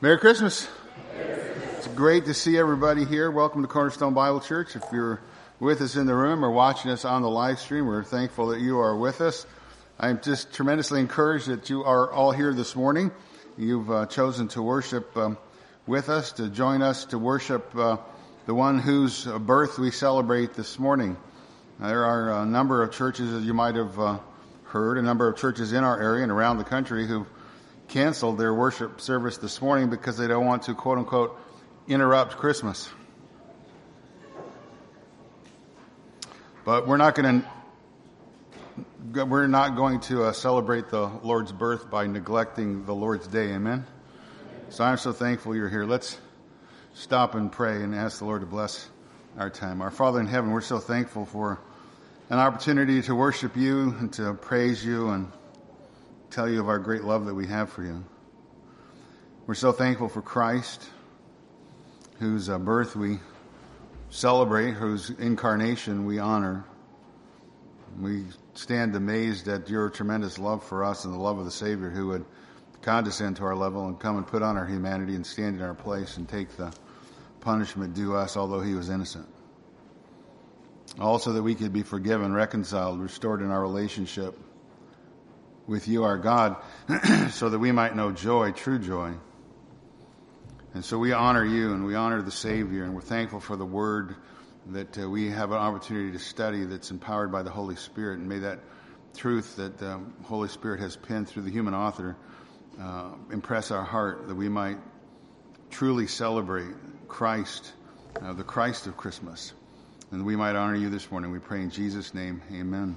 Merry Christmas. It's great to see everybody here. Welcome to Cornerstone Bible Church. If you're with us in the room or watching us on the live stream, we're thankful that you are with us. I'm just tremendously encouraged that you are all here this morning. You've uh, chosen to worship um, with us, to join us to worship uh, the one whose birth we celebrate this morning. There are a number of churches, as you might have uh, heard, a number of churches in our area and around the country who canceled their worship service this morning because they don't want to, quote unquote, interrupt Christmas. But we're not going to we're not going to uh, celebrate the Lord's birth by neglecting the Lord's day. Amen. So I'm so thankful you're here. Let's stop and pray and ask the Lord to bless our time. Our Father in heaven, we're so thankful for an opportunity to worship you and to praise you and tell you of our great love that we have for you. We're so thankful for Christ, whose uh, birth we celebrate, whose incarnation we honor. We stand amazed at your tremendous love for us and the love of the Savior who would condescend to our level and come and put on our humanity and stand in our place and take the punishment due us, although he was innocent. Also, that we could be forgiven, reconciled, restored in our relationship with you, our God, so that we might know joy, true joy. And so we honor you and we honor the Savior, and we're thankful for the word that uh, we have an opportunity to study that's empowered by the Holy Spirit. And may that truth that the Holy Spirit has penned through the human author uh, impress our heart that we might truly celebrate Christ, uh, the Christ of Christmas. And we might honor you this morning. We pray in Jesus' name. Amen.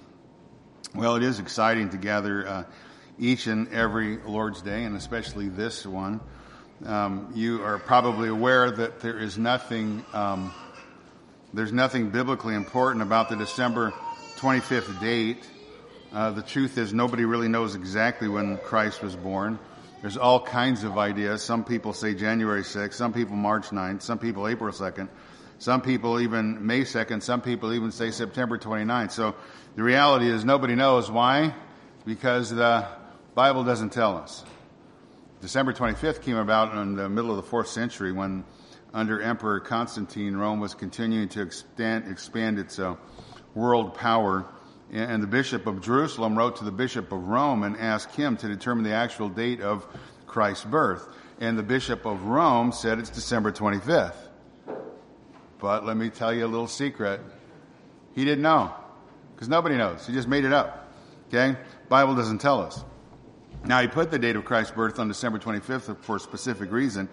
Well, it is exciting to gather uh, each and every Lord's Day, and especially this one. Um, you are probably aware that there is nothing, um, there's nothing biblically important about the December 25th date. Uh, the truth is, nobody really knows exactly when Christ was born. There's all kinds of ideas. Some people say January 6th, some people March 9th, some people April 2nd, some people even May 2nd, some people even say September 29th. So the reality is nobody knows. Why? Because the Bible doesn't tell us. December 25th came about in the middle of the fourth century when, under Emperor Constantine, Rome was continuing to expand, expand its uh, world power. And the Bishop of Jerusalem wrote to the Bishop of Rome and asked him to determine the actual date of Christ's birth. And the Bishop of Rome said it's December 25th. But let me tell you a little secret. He didn't know because nobody knows. He just made it up. Okay? Bible doesn't tell us. Now, he put the date of Christ's birth on December 25th for a specific reason,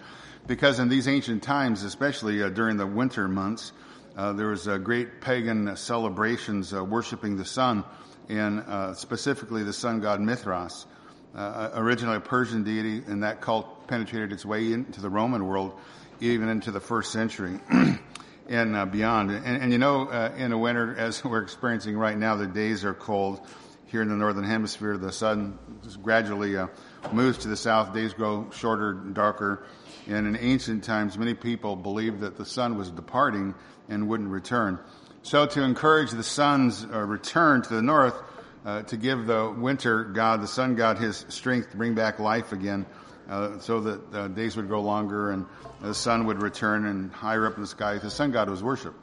because in these ancient times, especially uh, during the winter months, uh, there was uh, great pagan celebrations uh, worshiping the sun, and uh, specifically the sun god Mithras, uh, originally a Persian deity, and that cult penetrated its way into the Roman world, even into the first century. and uh, beyond. And, and, you know, uh, in the winter, as we're experiencing right now, the days are cold. Here in the northern hemisphere, the sun gradually uh, moves to the south. Days grow shorter, darker. And in ancient times, many people believed that the sun was departing and wouldn't return. So, to encourage the sun's uh, return to the north, uh, to give the winter god, the sun god, his strength to bring back life again, uh, so that uh, days would grow longer and the sun would return and higher up in the sky. The sun god was worshipped.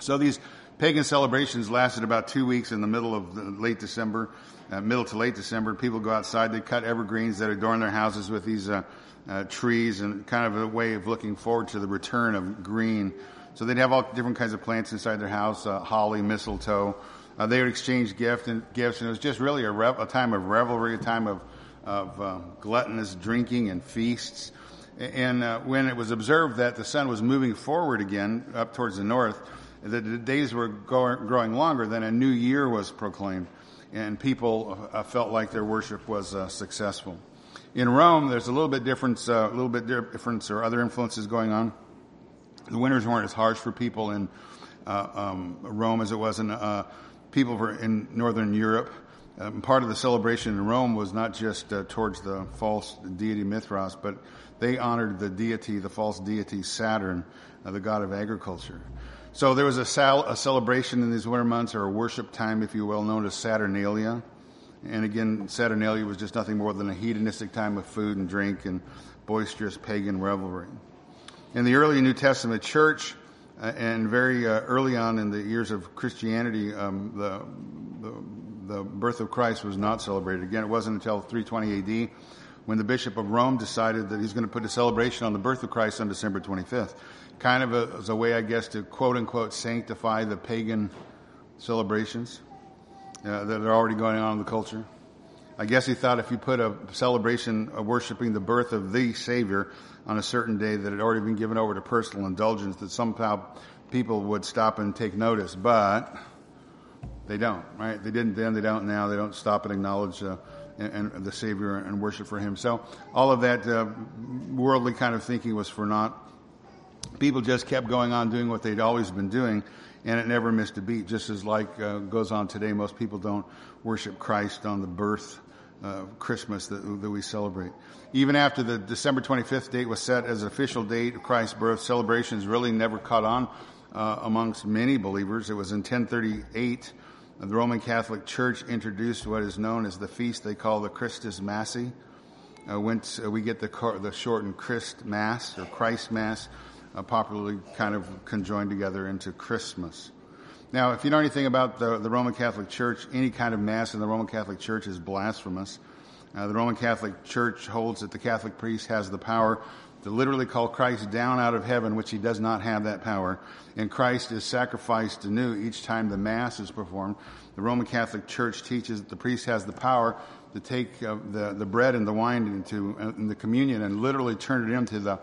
So these pagan celebrations lasted about two weeks in the middle of the late December, uh, middle to late December. People go outside, they cut evergreens that adorn their houses with these uh, uh, trees and kind of a way of looking forward to the return of green. So they'd have all different kinds of plants inside their house, uh, holly, mistletoe. Uh, they would exchange gift and gifts, and it was just really a, rev- a time of revelry, a time of, of uh, gluttonous drinking and feasts. And uh, when it was observed that the sun was moving forward again up towards the north, that the days were growing longer, then a new year was proclaimed, and people uh, felt like their worship was uh, successful. In Rome, there's a little bit difference, uh, a little bit difference or other influences going on. The winters weren't as harsh for people in uh, um, Rome as it was in uh, people in northern Europe. Um, part of the celebration in Rome was not just uh, towards the false deity Mithras, but they honored the deity, the false deity Saturn, uh, the god of agriculture. So there was a, sal- a, celebration in these winter months, or a worship time, if you will, known as Saturnalia. And again, Saturnalia was just nothing more than a hedonistic time of food and drink and boisterous pagan revelry. In the early New Testament church, uh, and very uh, early on in the years of Christianity, um, the, the, the birth of Christ was not celebrated. Again, it wasn't until 320 AD when the Bishop of Rome decided that he's going to put a celebration on the birth of Christ on December 25th. Kind of a, as a way, I guess, to quote unquote sanctify the pagan celebrations uh, that are already going on in the culture. I guess he thought if you put a celebration of worshiping the birth of the Savior on a certain day that had already been given over to personal indulgence, that somehow people would stop and take notice. But they don't, right? They didn't then, they don't now. They don't stop and acknowledge uh, and, and, the Savior and worship for Him. So all of that uh, worldly kind of thinking was for naught. People just kept going on doing what they'd always been doing, and it never missed a beat. Just as like uh, goes on today, most people don't worship Christ on the birth uh, Christmas that, that, we celebrate. Even after the December 25th date was set as an official date of Christ's birth, celebrations really never caught on uh, amongst many believers. It was in 1038 the Roman Catholic Church introduced what is known as the feast they call the Christus Massi. Uh, uh, we get the, the shortened Christ Mass or Christ Mass, uh, popularly kind of conjoined together into Christmas. Now, if you know anything about the, the Roman Catholic Church, any kind of Mass in the Roman Catholic Church is blasphemous. Uh, the Roman Catholic Church holds that the Catholic priest has the power to literally call Christ down out of heaven, which he does not have that power. And Christ is sacrificed anew each time the Mass is performed. The Roman Catholic Church teaches that the priest has the power to take uh, the, the bread and the wine into uh, in the communion and literally turn it into the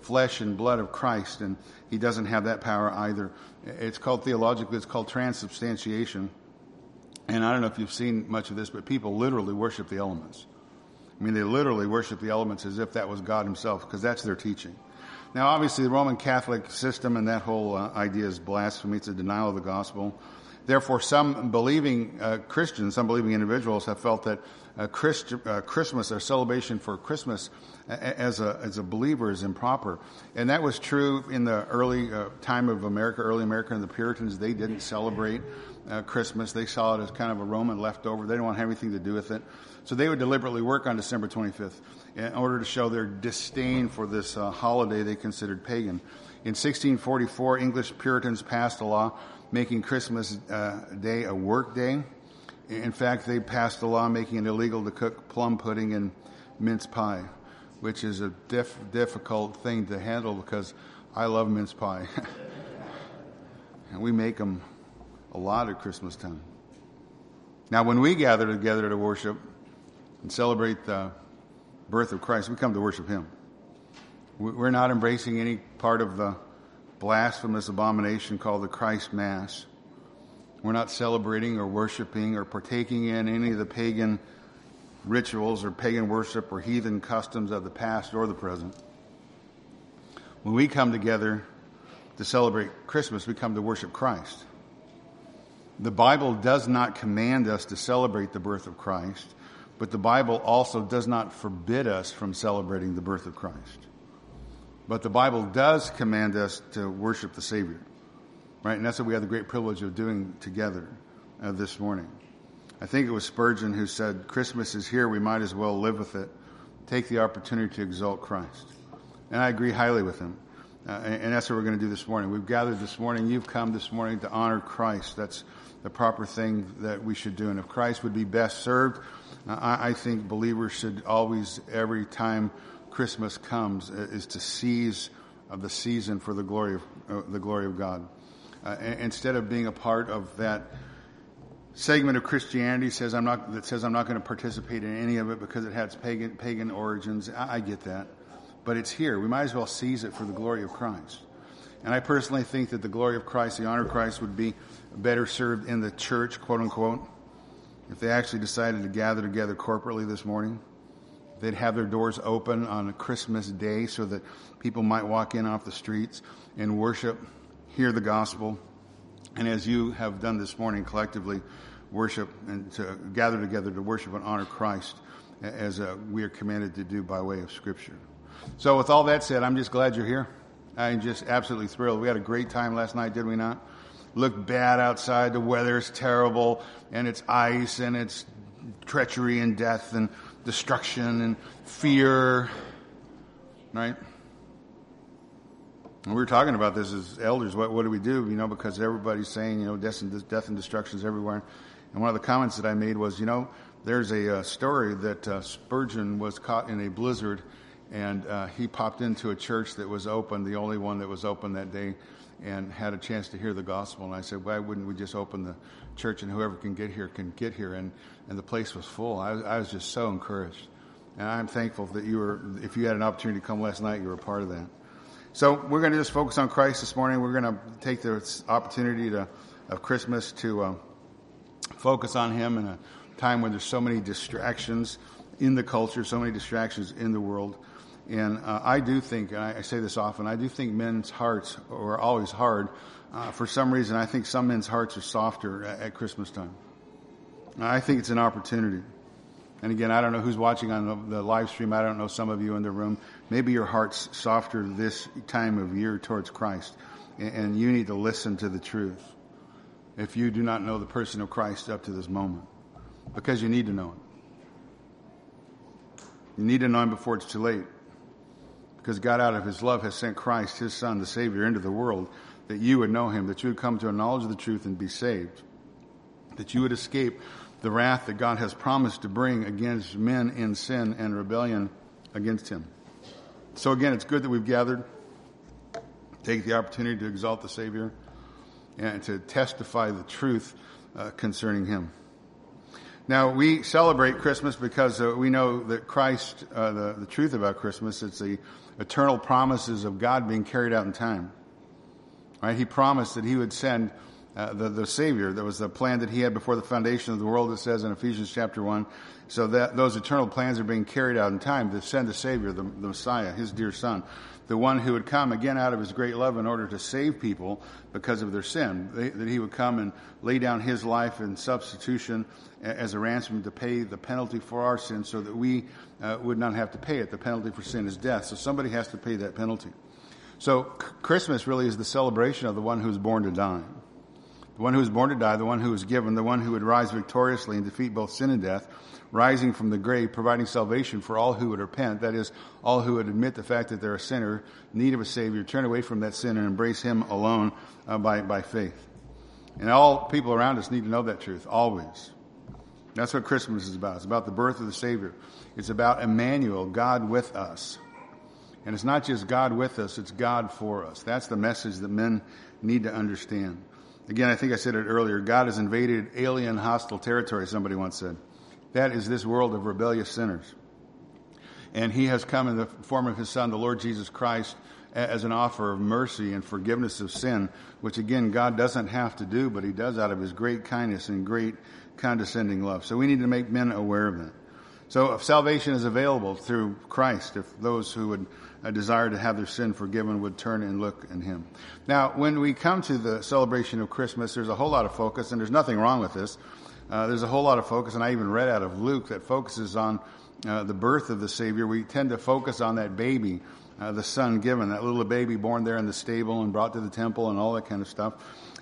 flesh and blood of Christ. And he doesn't have that power either. It's called theologically, it's called transubstantiation. And I don't know if you've seen much of this, but people literally worship the elements. I mean, they literally worship the elements as if that was God Himself, because that's their teaching. Now, obviously, the Roman Catholic system and that whole uh, idea is blasphemy. It's a denial of the gospel. Therefore, some believing uh, Christians, some believing individuals have felt that uh, Christ, uh, Christmas, a celebration for Christmas as a, as a believer is improper. And that was true in the early uh, time of America, early America, and the Puritans. They didn't celebrate uh, Christmas. They saw it as kind of a Roman leftover. They didn't want to have anything to do with it. So they would deliberately work on December 25th in order to show their disdain for this uh, holiday they considered pagan. In 1644, English Puritans passed a law making Christmas uh, Day a work day. In fact, they passed a law making it illegal to cook plum pudding and mince pie, which is a diff- difficult thing to handle because I love mince pie. and we make them a lot at Christmas time. Now, when we gather together to worship and celebrate the birth of Christ, we come to worship Him. We're not embracing any part of the blasphemous abomination called the Christ Mass. We're not celebrating or worshiping or partaking in any of the pagan rituals or pagan worship or heathen customs of the past or the present. When we come together to celebrate Christmas, we come to worship Christ. The Bible does not command us to celebrate the birth of Christ, but the Bible also does not forbid us from celebrating the birth of Christ. But the Bible does command us to worship the Savior, right? And that's what we have the great privilege of doing together uh, this morning. I think it was Spurgeon who said, Christmas is here, we might as well live with it. Take the opportunity to exalt Christ. And I agree highly with him. Uh, and, and, that's what we're going to do this morning. We've gathered this morning. You've come this morning to honor Christ. That's the proper thing that we should do. And if Christ would be best served, I, I, think believers should always, every time Christmas comes, is to seize uh, the season for the glory of uh, the glory of God. Uh, instead of being a part of that segment of Christianity says I'm not that says I'm not going to participate in any of it because it has pagan pagan origins. I, I get that, but it's here. We might as well seize it for the glory of Christ. And I personally think that the glory of Christ, the honor of Christ, would be better served in the church, quote unquote, if they actually decided to gather together corporately this morning. They'd have their doors open on a Christmas day so that people might walk in off the streets and worship, hear the gospel, and as you have done this morning collectively, worship and to gather together to worship and honor Christ as uh, we are commanded to do by way of Scripture. So, with all that said, I'm just glad you're here. I'm just absolutely thrilled. We had a great time last night, did we not? Looked bad outside. The weather is terrible, and it's ice, and it's treachery and death and destruction and fear, right? And we were talking about this as elders. What, what do we do? You know, because everybody's saying, you know, death and, death and destruction is everywhere. And one of the comments that I made was, you know, there's a uh, story that uh, Spurgeon was caught in a blizzard and uh, he popped into a church that was open, the only one that was open that day, and had a chance to hear the gospel. And I said, why wouldn't we just open the church and whoever can get here can get here? And, and the place was full. I was, I was just so encouraged. And I'm thankful that you were, if you had an opportunity to come last night, you were a part of that. So we're going to just focus on Christ this morning. We're going to take the opportunity to, of Christmas to uh, focus on Him in a time when there's so many distractions in the culture, so many distractions in the world. And uh, I do think, and I, I, say this often, I do think men's hearts are always hard. Uh, for some reason, I think some men's hearts are softer at, at, Christmas time. I think it's an opportunity. And again, I don't know who's watching on the, the live stream. I don't know some of you in the room. Maybe your heart's softer this time of year towards Christ, and, and you need to listen to the truth. If you do not know the person of Christ up to this moment, because you need to know him. You need to know him before it's too late because God, out of his love, has sent Christ, his Son, the Savior, into the world that you would know him, that you would come to a knowledge of the truth and be saved, that you would escape the wrath that God has promised to bring against men in sin and rebellion against him. So again, it's good that we've gathered. Take the opportunity to exalt the Savior and to testify the truth uh, concerning him. Now, we celebrate Christmas because uh, we know that Christ, uh, the, the truth about Christmas, it's the eternal promises of God being carried out in time. Right? He promised that he would send uh, the, the Savior. That was the plan that he had before the foundation of the world, it says in Ephesians chapter 1. So that those eternal plans are being carried out in time to send the Savior, the, the Messiah, his dear Son, the one who would come again out of his great love in order to save people because of their sin. They, that he would come and lay down his life in substitution as a ransom to pay the penalty for our sin so that we uh, would not have to pay it. The penalty for sin is death. So somebody has to pay that penalty. So Christmas really is the celebration of the one who was born to die. The one who was born to die, the one who was given, the one who would rise victoriously and defeat both sin and death, rising from the grave, providing salvation for all who would repent. That is, all who would admit the fact that they're a sinner, need of a Savior, turn away from that sin and embrace Him alone uh, by, by faith. And all people around us need to know that truth, always. That's what Christmas is about. It's about the birth of the Savior. It's about Emmanuel, God with us. And it's not just God with us, it's God for us. That's the message that men need to understand. Again, I think I said it earlier. God has invaded alien, hostile territory, somebody once said. That is this world of rebellious sinners. And he has come in the form of his son, the Lord Jesus Christ, as an offer of mercy and forgiveness of sin, which again, God doesn't have to do, but he does out of his great kindness and great condescending love. So we need to make men aware of that. So salvation is available through Christ if those who would uh, desire to have their sin forgiven would turn and look in Him. Now, when we come to the celebration of Christmas, there's a whole lot of focus, and there's nothing wrong with this. Uh, there's a whole lot of focus, and I even read out of Luke that focuses on uh, the birth of the Savior. We tend to focus on that baby, uh, the son given, that little baby born there in the stable and brought to the temple and all that kind of stuff.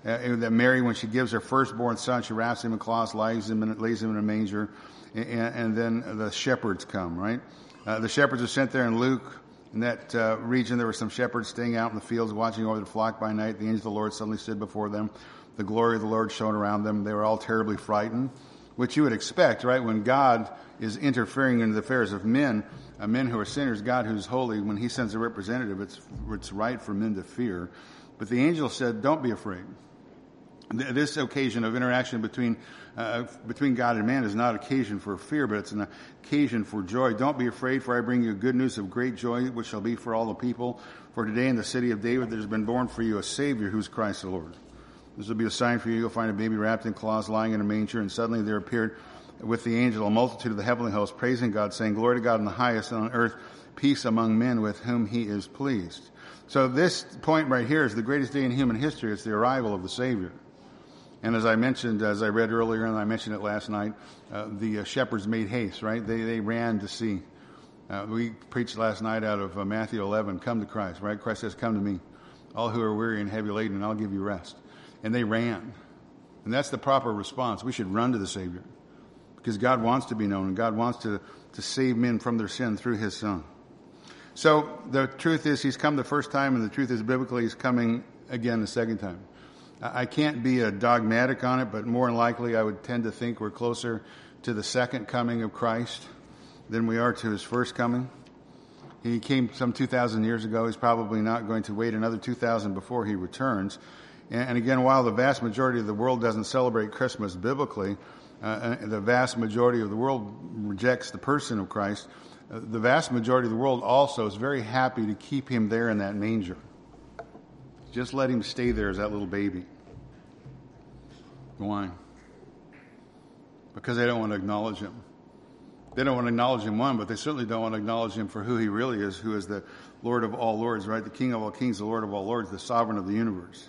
Uh, that Mary, when she gives her firstborn son, she wraps him in cloths, lays him in, lays him in a manger, and, and then the shepherds come, right? Uh, the shepherds are sent there in Luke. In that uh, region, there were some shepherds staying out in the fields watching over the flock by night. The angel of the Lord suddenly stood before them. The glory of the Lord shone around them. They were all terribly frightened, which you would expect, right? When God is interfering in the affairs of men, uh, men who are sinners, God who's holy, when he sends a representative, it's, it's right for men to fear. But the angel said, Don't be afraid this occasion of interaction between uh, between God and man is not occasion for fear, but it's an occasion for joy. Don't be afraid, for I bring you good news of great joy, which shall be for all the people. For today in the city of David there has been born for you a Savior, who's Christ the Lord. This will be a sign for you. You'll find a baby wrapped in cloths, lying in a manger. And suddenly there appeared with the angel a multitude of the heavenly hosts, praising God, saying, "Glory to God in the highest, and on earth peace among men with whom He is pleased." So this point right here is the greatest day in human history. It's the arrival of the Savior. And as I mentioned, as I read earlier, and I mentioned it last night, uh, the uh, shepherds made haste, right? They, they ran to see. Uh, we preached last night out of uh, Matthew 11, come to Christ, right? Christ says, come to me, all who are weary and heavy laden, and I'll give you rest. And they ran. And that's the proper response. We should run to the Savior. because God wants to be known and God wants to, to save men from their sin through his son. So the truth is he's come the first time and the truth is biblically he's coming again the second time. I can't be a dogmatic on it, but more than likely I would tend to think we're closer to the second coming of Christ than we are to his first coming. He came some 2,000 years ago. He's probably not going to wait another 2,000 before he returns. And again, while the vast majority of the world doesn't celebrate Christmas biblically, uh, the vast majority of the world rejects the person of Christ. Uh, the vast majority of the world also is very happy to keep him there in that manger. Just let him stay there as that little baby. Why? Because they don't want to acknowledge him. They don't want to acknowledge him, one, but they certainly don't want to acknowledge him for who he really is, who is the Lord of all lords, right? The King of all kings, the Lord of all lords, the sovereign of the universe.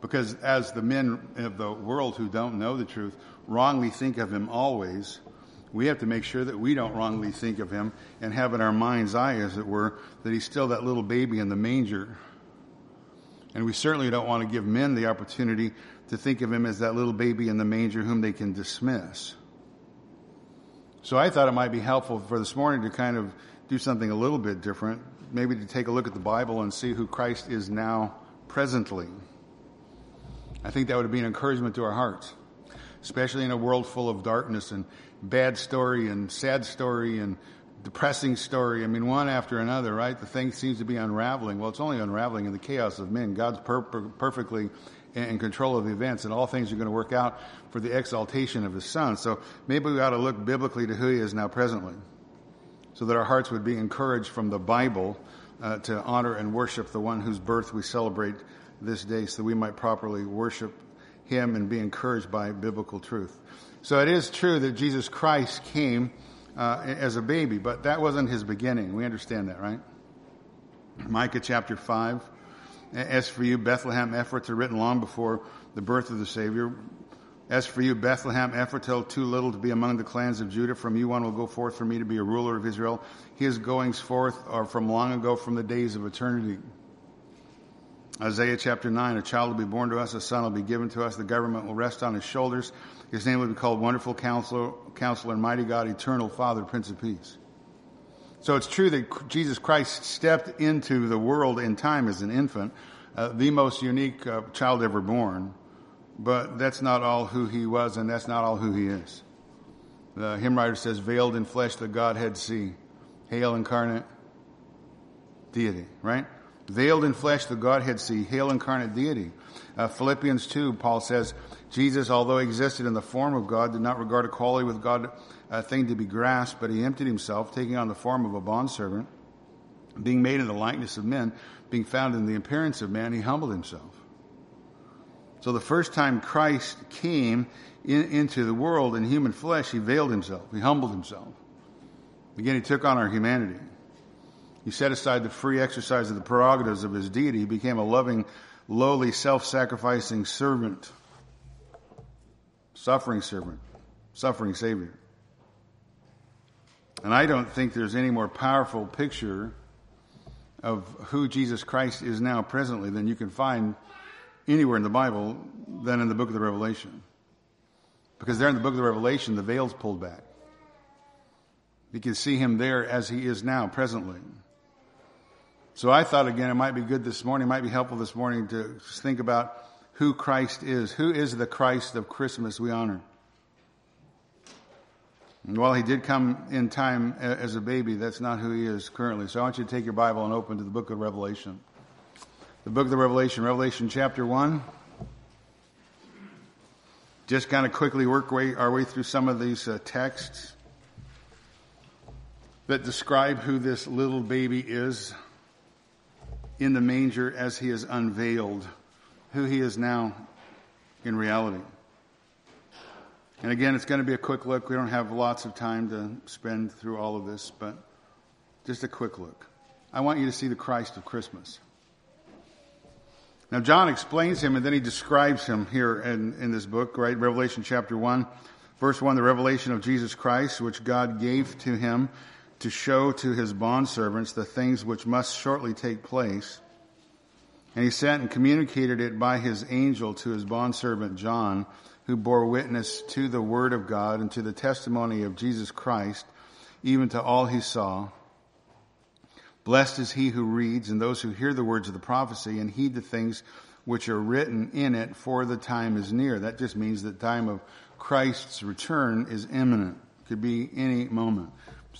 Because as the men of the world who don't know the truth wrongly think of him always, we have to make sure that we don't wrongly think of him and have in our mind's eye, as it were, that he's still that little baby in the manger. And we certainly don't want to give men the opportunity to think of him as that little baby in the manger whom they can dismiss. So I thought it might be helpful for this morning to kind of do something a little bit different, maybe to take a look at the Bible and see who Christ is now presently. I think that would be an encouragement to our hearts, especially in a world full of darkness and bad story and sad story and depressing story. I mean, one after another, right? The thing seems to be unraveling. Well, it's only unraveling in the chaos of men. God's per- perfectly in control of the events, and all things are going to work out for the exaltation of His Son. So maybe we ought to look biblically to who He is now presently, so that our hearts would be encouraged from the Bible uh, to honor and worship the one whose birth we celebrate this day, so that we might properly worship Him and be encouraged by biblical truth. So it is true that Jesus Christ came uh, as a baby, but that wasn't His beginning. We understand that, right? Micah chapter 5 as for you, Bethlehem efforts are written long before the birth of the Savior. As for you, Bethlehem Ephrathah, too little to be among the clans of Judah. From you one will go forth for me to be a ruler of Israel. His goings forth are from long ago, from the days of eternity. Isaiah chapter 9, a child will be born to us, a son will be given to us, the government will rest on his shoulders. His name will be called Wonderful Counselor, Counselor, Mighty God, Eternal Father, Prince of Peace. So it's true that Jesus Christ stepped into the world in time as an infant, uh, the most unique uh, child ever born, but that's not all who he was and that's not all who he is. The hymn writer says, veiled in flesh the Godhead see. Hail incarnate deity, right? Veiled in flesh the Godhead see. Hail incarnate deity. Uh, Philippians 2, Paul says, Jesus, although existed in the form of God, did not regard equality with God a thing to be grasped, but he emptied himself, taking on the form of a bondservant, being made in the likeness of men, being found in the appearance of man, he humbled himself. So the first time Christ came in, into the world in human flesh, he veiled himself. He humbled himself. Again, he took on our humanity. He set aside the free exercise of the prerogatives of his deity. He became a loving, lowly, self-sacrificing servant, suffering servant, suffering savior. And I don't think there's any more powerful picture of who Jesus Christ is now presently than you can find anywhere in the Bible than in the book of the Revelation. Because there in the book of the Revelation, the veil's pulled back. You can see him there as he is now, presently. So I thought again, it might be good this morning, might be helpful this morning to think about who Christ is. Who is the Christ of Christmas we honor? And while he did come in time as a baby, that's not who he is currently. So I want you to take your Bible and open to the book of Revelation. The book of the Revelation, Revelation chapter 1. Just kind of quickly work way, our way through some of these uh, texts that describe who this little baby is in the manger as he is unveiled, who he is now in reality. And again, it's going to be a quick look. We don't have lots of time to spend through all of this, but just a quick look. I want you to see the Christ of Christmas. Now, John explains him and then he describes him here in, in this book, right? Revelation chapter 1, verse 1, the revelation of Jesus Christ, which God gave to him to show to his bondservants the things which must shortly take place. And he sent and communicated it by his angel to his bondservant John who bore witness to the word of God and to the testimony of Jesus Christ, even to all he saw. Blessed is he who reads and those who hear the words of the prophecy and heed the things which are written in it, for the time is near. That just means that the time of Christ's return is imminent. Could be any moment.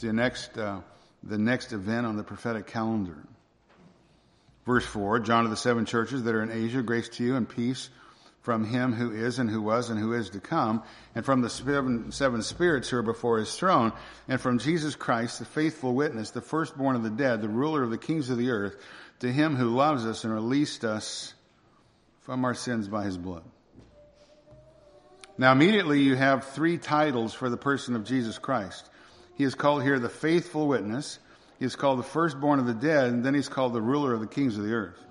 It's the next, uh, the next event on the prophetic calendar. Verse 4, John of the seven churches that are in Asia, grace to you and peace from him who is and who was and who is to come, and from the seven, seven spirits who are before his throne, and from Jesus Christ, the faithful witness, the firstborn of the dead, the ruler of the kings of the earth, to him who loves us and released us from our sins by his blood. Now immediately you have three titles for the person of Jesus Christ. He is called here the faithful witness, he is called the firstborn of the dead, and then he's called the ruler of the kings of the earth.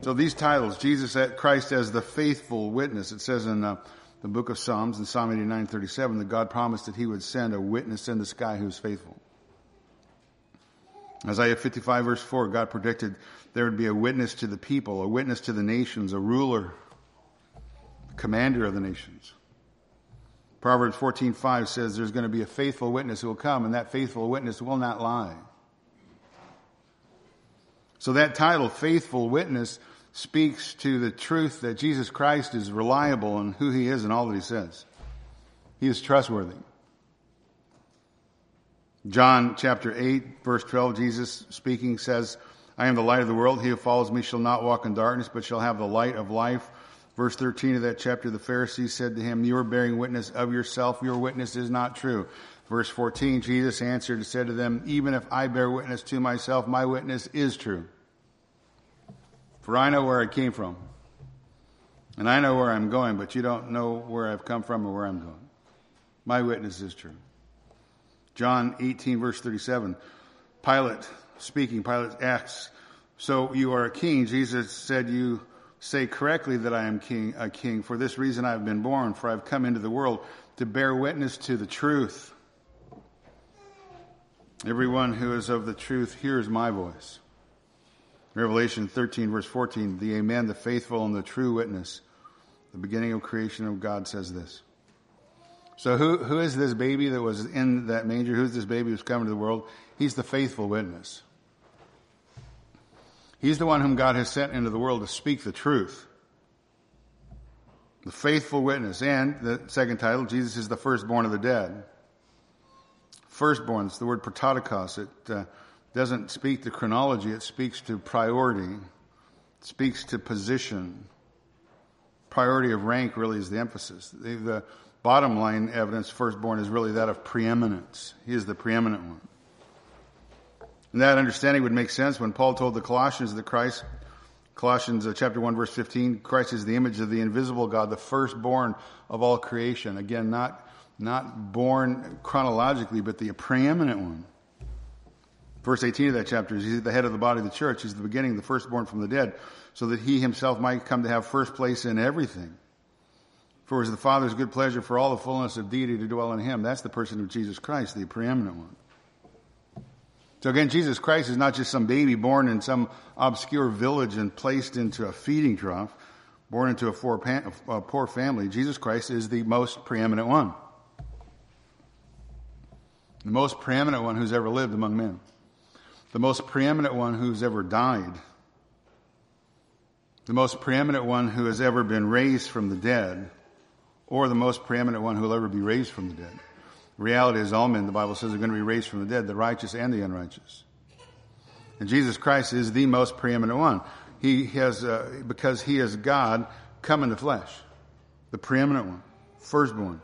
So these titles, Jesus Christ as the faithful witness, it says in uh, the book of Psalms in Psalm 89, 37, that God promised that he would send a witness in the sky who is faithful. Isaiah 55 verse 4, God predicted there would be a witness to the people, a witness to the nations, a ruler, commander of the nations. Proverbs 14:5 says there's going to be a faithful witness who will come and that faithful witness will not lie. So that title, faithful witness, speaks to the truth that Jesus Christ is reliable in who he is and all that he says. He is trustworthy. John chapter 8 verse 12, Jesus speaking says, I am the light of the world. He who follows me shall not walk in darkness, but shall have the light of life. Verse 13 of that chapter, the Pharisees said to him, You are bearing witness of yourself. Your witness is not true. Verse 14, Jesus answered and said to them, Even if I bear witness to myself, my witness is true. For I know where I came from, and I know where I'm going, but you don't know where I've come from or where I'm going. My witness is true. John 18, verse 37. Pilate speaking, Pilate asks, So you are a king? Jesus said, You say correctly that I am king, a king. For this reason I have been born, for I've come into the world to bear witness to the truth. Everyone who is of the truth hears my voice. Revelation 13, verse 14, the Amen, the faithful and the true witness, the beginning of creation of God says this. So who, who is this baby that was in that manger? Who's this baby who's coming to the world? He's the faithful witness. He's the one whom God has sent into the world to speak the truth. The faithful witness. And the second title, Jesus is the firstborn of the dead. Firstborn, it's the word prototokos. It uh, doesn't speak to chronology, it speaks to priority. It speaks to position. Priority of rank really is the emphasis. The, the bottom line evidence, firstborn, is really that of preeminence. He is the preeminent one. And that understanding would make sense when Paul told the Colossians that Christ, Colossians uh, chapter 1 verse 15, Christ is the image of the invisible God, the firstborn of all creation. Again, not, not born chronologically, but the preeminent one. Verse 18 of that chapter is he's the head of the body of the church. He's the beginning, the firstborn from the dead, so that he himself might come to have first place in everything. For it is the Father's good pleasure for all the fullness of deity to dwell in him. That's the person of Jesus Christ, the preeminent one. So again, Jesus Christ is not just some baby born in some obscure village and placed into a feeding trough, born into a, a poor family. Jesus Christ is the most preeminent one. The most preeminent one who's ever lived among men the most preeminent one who's ever died, the most preeminent one who has ever been raised from the dead, or the most preeminent one who will ever be raised from the dead. Reality is all men, the Bible says, are going to be raised from the dead, the righteous and the unrighteous. And Jesus Christ is the most preeminent one. He has, uh, because he is God, come in the flesh. The preeminent one. Firstborn.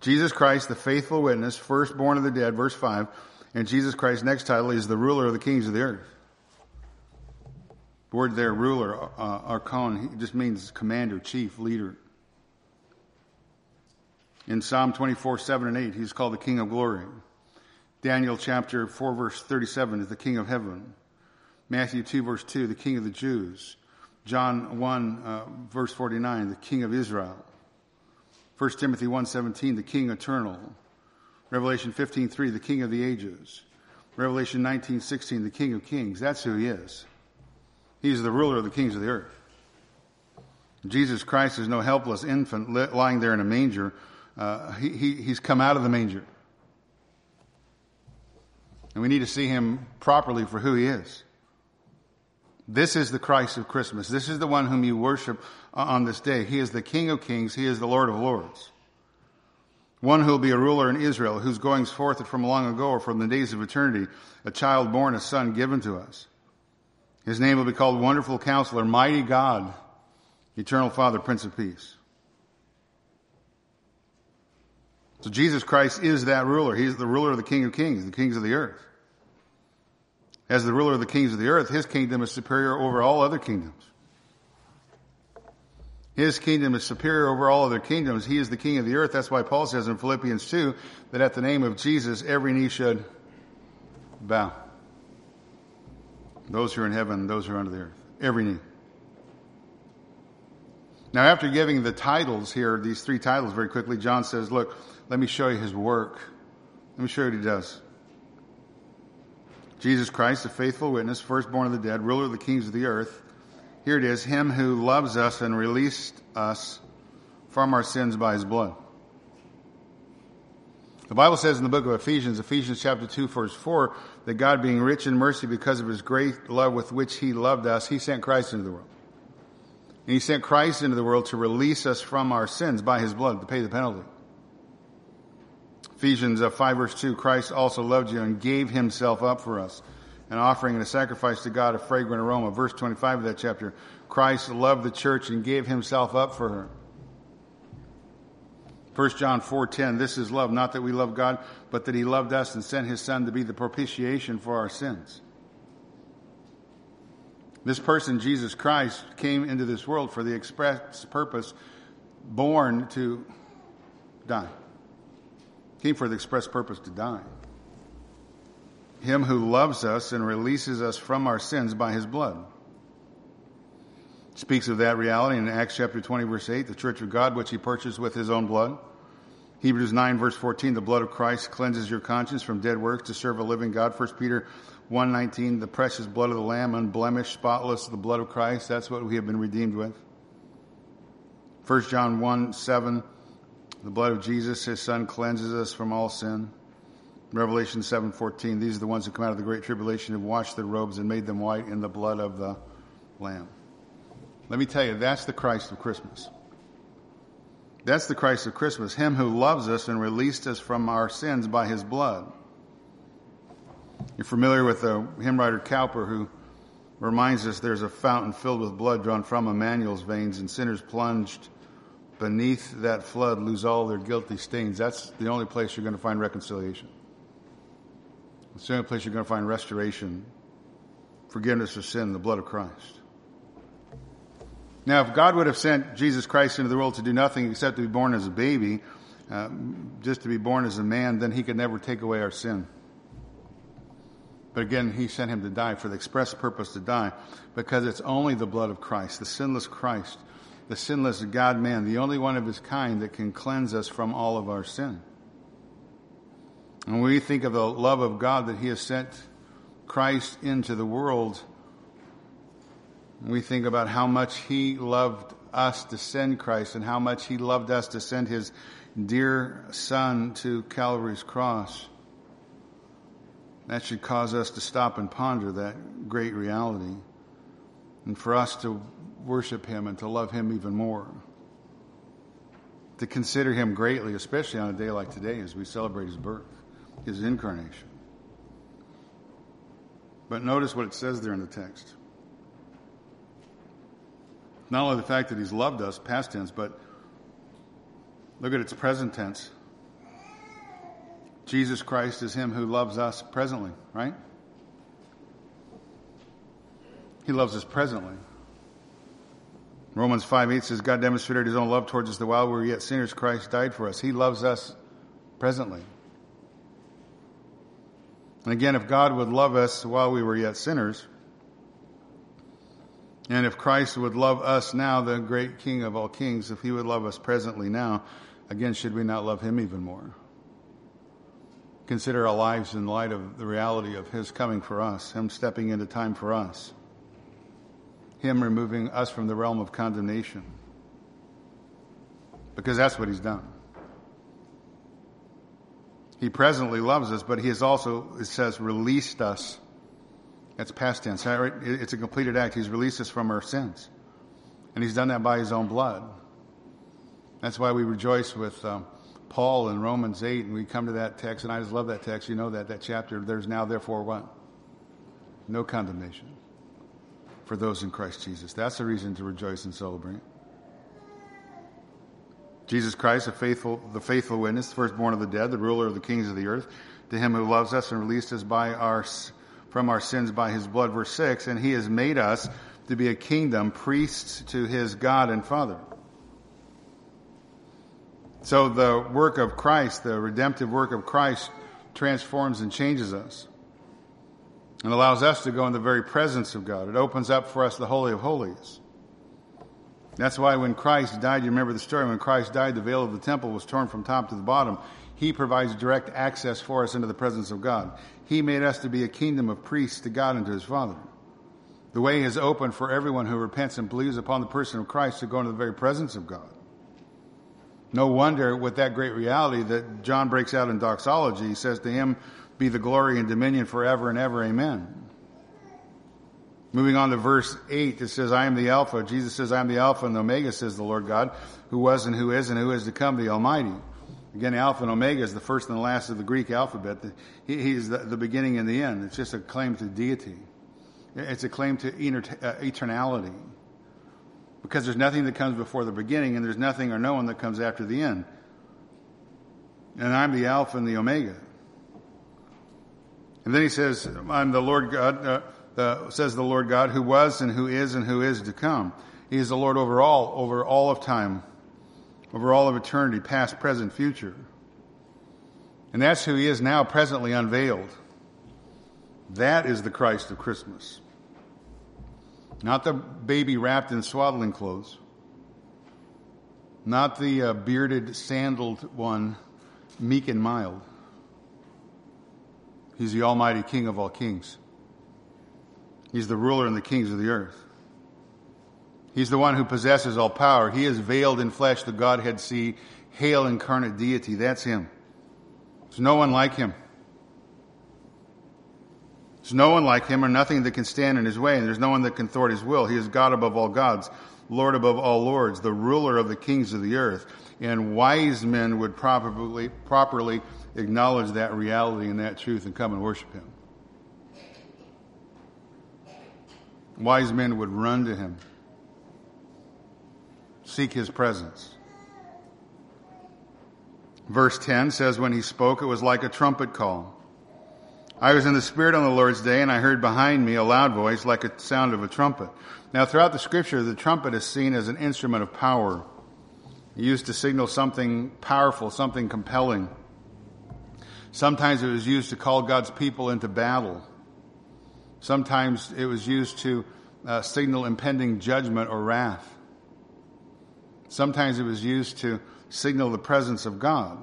Jesus Christ, the faithful witness, firstborn of the dead, verse 5, and Jesus Christ's next title is the ruler of the kings of the earth. The word there, ruler, uh, archon, just means commander, chief, leader. In Psalm 24, 7 and 8, he's called the King of Glory. Daniel chapter 4, verse 37 is the King of Heaven. Matthew 2, verse 2, the King of the Jews. John 1, uh, verse 49, the King of Israel. 1 Timothy 1, 17, the King eternal. Revelation 15:3, the King of the ages. Revelation 19:16, the King of kings. That's who he is. He's the ruler of the kings of the earth. Jesus Christ is no helpless infant lying there in a manger. Uh, he, he, he's come out of the manger. And we need to see him properly for who he is. This is the Christ of Christmas. This is the one whom you worship on this day. He is the King of kings. He is the Lord of lords. One who will be a ruler in Israel, whose goings forth from long ago or from the days of eternity, a child born, a son given to us. His name will be called Wonderful Counselor, Mighty God, Eternal Father, Prince of Peace. So Jesus Christ is that ruler. He is the ruler of the King of Kings, the kings of the earth. As the ruler of the kings of the earth, his kingdom is superior over all other kingdoms. His kingdom is superior over all other kingdoms. He is the king of the earth. That's why Paul says in Philippians 2 that at the name of Jesus, every knee should bow. Those who are in heaven, those who are under the earth. Every knee. Now, after giving the titles here, these three titles very quickly, John says, Look, let me show you his work. Let me show you what he does. Jesus Christ, a faithful witness, firstborn of the dead, ruler of the kings of the earth. Here it is, him who loves us and released us from our sins by his blood. The Bible says in the book of Ephesians, Ephesians chapter 2, verse 4, that God being rich in mercy because of his great love with which he loved us, he sent Christ into the world. And he sent Christ into the world to release us from our sins by his blood, to pay the penalty. Ephesians uh, 5 verse 2, Christ also loved you and gave himself up for us, an offering and a sacrifice to God, a fragrant aroma. Verse 25 of that chapter, Christ loved the church and gave himself up for her. 1 John 4:10 This is love not that we love God but that he loved us and sent his son to be the propitiation for our sins. This person Jesus Christ came into this world for the express purpose born to die. Came for the express purpose to die. Him who loves us and releases us from our sins by his blood. Speaks of that reality in Acts chapter 20 verse 8, the church of God which he purchased with his own blood. Hebrews 9 verse 14, the blood of Christ cleanses your conscience from dead works to serve a living God. 1 Peter 119, the precious blood of the Lamb, unblemished, spotless, the blood of Christ. That's what we have been redeemed with. 1 John 1 7, the blood of Jesus, his son, cleanses us from all sin. Revelation 7:14 These are the ones who come out of the great tribulation have washed their robes and made them white in the blood of the lamb. Let me tell you that's the Christ of Christmas. That's the Christ of Christmas, him who loves us and released us from our sins by his blood. You're familiar with the hymn writer Cowper who reminds us there's a fountain filled with blood drawn from Emmanuel's veins and sinners plunged beneath that flood lose all their guilty stains. That's the only place you're going to find reconciliation. It's the only place you're going to find restoration, forgiveness of sin, the blood of Christ. Now, if God would have sent Jesus Christ into the world to do nothing except to be born as a baby, uh, just to be born as a man, then he could never take away our sin. But again, he sent him to die for the express purpose to die, because it's only the blood of Christ, the sinless Christ, the sinless God man, the only one of his kind that can cleanse us from all of our sin. And when we think of the love of God that he has sent Christ into the world, we think about how much he loved us to send Christ and how much he loved us to send his dear son to Calvary's cross. That should cause us to stop and ponder that great reality and for us to worship Him and to love Him even more. To consider Him greatly, especially on a day like today as we celebrate His birth, His incarnation. But notice what it says there in the text. Not only the fact that He's loved us, past tense, but look at its present tense. Jesus Christ is Him who loves us presently, right? He loves us presently. Romans 5 8 says, God demonstrated his own love towards us that while we were yet sinners, Christ died for us. He loves us presently. And again, if God would love us while we were yet sinners, and if Christ would love us now, the great King of all kings, if he would love us presently now, again, should we not love him even more? Consider our lives in light of the reality of his coming for us, him stepping into time for us him removing us from the realm of condemnation. because that's what he's done. He presently loves us, but he has also, it says, released us. That's past tense. It's a completed act. He's released us from our sins. And he's done that by his own blood. That's why we rejoice with um, Paul in Romans 8, and we come to that text, and I just love that text. You know that, that chapter. There's now, therefore, what? No condemnation for those in Christ Jesus. That's a reason to rejoice and celebrate. Jesus Christ, the faithful, the faithful witness, firstborn of the dead, the ruler of the kings of the earth, to him who loves us and released us by our, from our sins by his blood, verse 6, and he has made us to be a kingdom, priests to his God and Father. So the work of Christ, the redemptive work of Christ, transforms and changes us and allows us to go in the very presence of God. It opens up for us the Holy of Holies. That's why when Christ died, you remember the story, when Christ died, the veil of the temple was torn from top to the bottom. He provides direct access for us into the presence of God. He made us to be a kingdom of priests to God and to his Father. The way is open for everyone who repents and believes upon the person of Christ to go into the very presence of God. No wonder with that great reality that John breaks out in doxology. He says, To him be the glory and dominion forever and ever. Amen. Moving on to verse 8, it says, I am the Alpha. Jesus says, I am the Alpha and the Omega, says the Lord God, who was and who is and who is to come, the Almighty. Again, Alpha and Omega is the first and the last of the Greek alphabet. He, he is the, the, beginning and the end. It's just a claim to deity. It's a claim to uh, eternality. Because there's nothing that comes before the beginning, and there's nothing or no one that comes after the end. And I'm the Alpha and the Omega. And then he says, I'm the Lord God. Uh, the, says the Lord God, who was and who is and who is to come. He is the Lord over all, over all of time, over all of eternity, past, present, future. And that's who he is now, presently unveiled. That is the Christ of Christmas. Not the baby wrapped in swaddling clothes. Not the uh, bearded, sandaled one, meek and mild. He's the Almighty King of all kings. He's the ruler and the kings of the earth. He's the one who possesses all power. He is veiled in flesh, the Godhead see, hail incarnate deity. That's him. There's no one like him. There's no one like him or nothing that can stand in his way, and there's no one that can thwart his will. He is God above all gods, Lord above all lords, the ruler of the kings of the earth. And wise men would probably properly acknowledge that reality and that truth and come and worship him. wise men would run to him, seek his presence. Verse 10 says, When he spoke, it was like a trumpet call. I was in the Spirit on the Lord's day, and I heard behind me a loud voice like a sound of a trumpet. Now, throughout the scripture, the trumpet is seen as an instrument of power, used to signal something powerful, something compelling. Sometimes it was used to call God's people into battle. Sometimes it was used to uh, signal impending judgment or wrath. Sometimes it was used to signal the presence of God.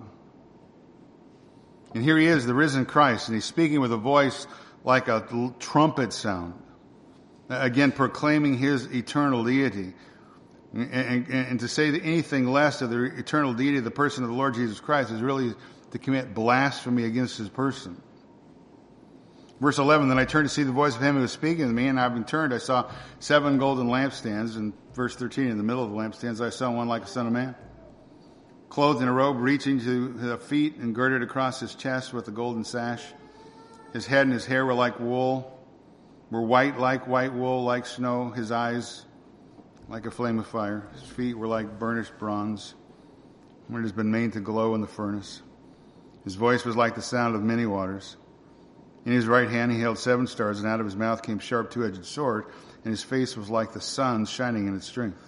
And here he is, the risen Christ, and he's speaking with a voice like a trumpet sound. Again, proclaiming his eternal deity. And, and, and, to say anything less of the eternal deity of the person of the Lord Jesus Christ is really to commit blasphemy against his person. Verse 11, then I turned to see the voice of him who was speaking to me, and having turned, I saw seven golden lampstands. And verse 13, in the middle of the lampstands, I saw one like a son of man, clothed in a robe reaching to the feet and girded across his chest with a golden sash. His head and his hair were like wool, were white like white wool, like snow. His eyes like a flame of fire. His feet were like burnished bronze, when it has been made to glow in the furnace. His voice was like the sound of many waters. In his right hand he held seven stars, and out of his mouth came sharp two-edged sword, and his face was like the sun shining in its strength.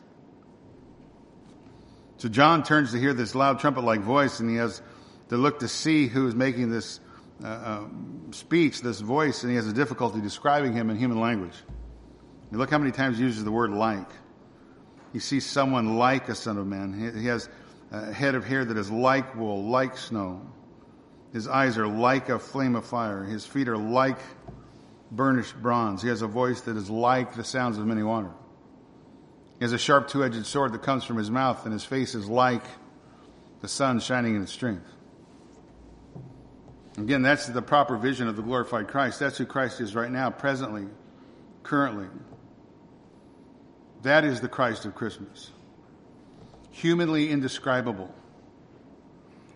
So John turns to hear this loud trumpet-like voice, and he has to look to see who is making this uh, uh, speech, this voice, and he has a difficulty describing him in human language. Look how many times he uses the word like. He sees someone like a son of man. He has a head of hair that is like wool, like snow. His eyes are like a flame of fire. His feet are like burnished bronze. He has a voice that is like the sounds of many waters. He has a sharp two-edged sword that comes from his mouth, and his face is like the sun shining in its strength. Again, that's the proper vision of the glorified Christ. That's who Christ is right now, presently, currently. That is the Christ of Christmas. Humanly indescribable,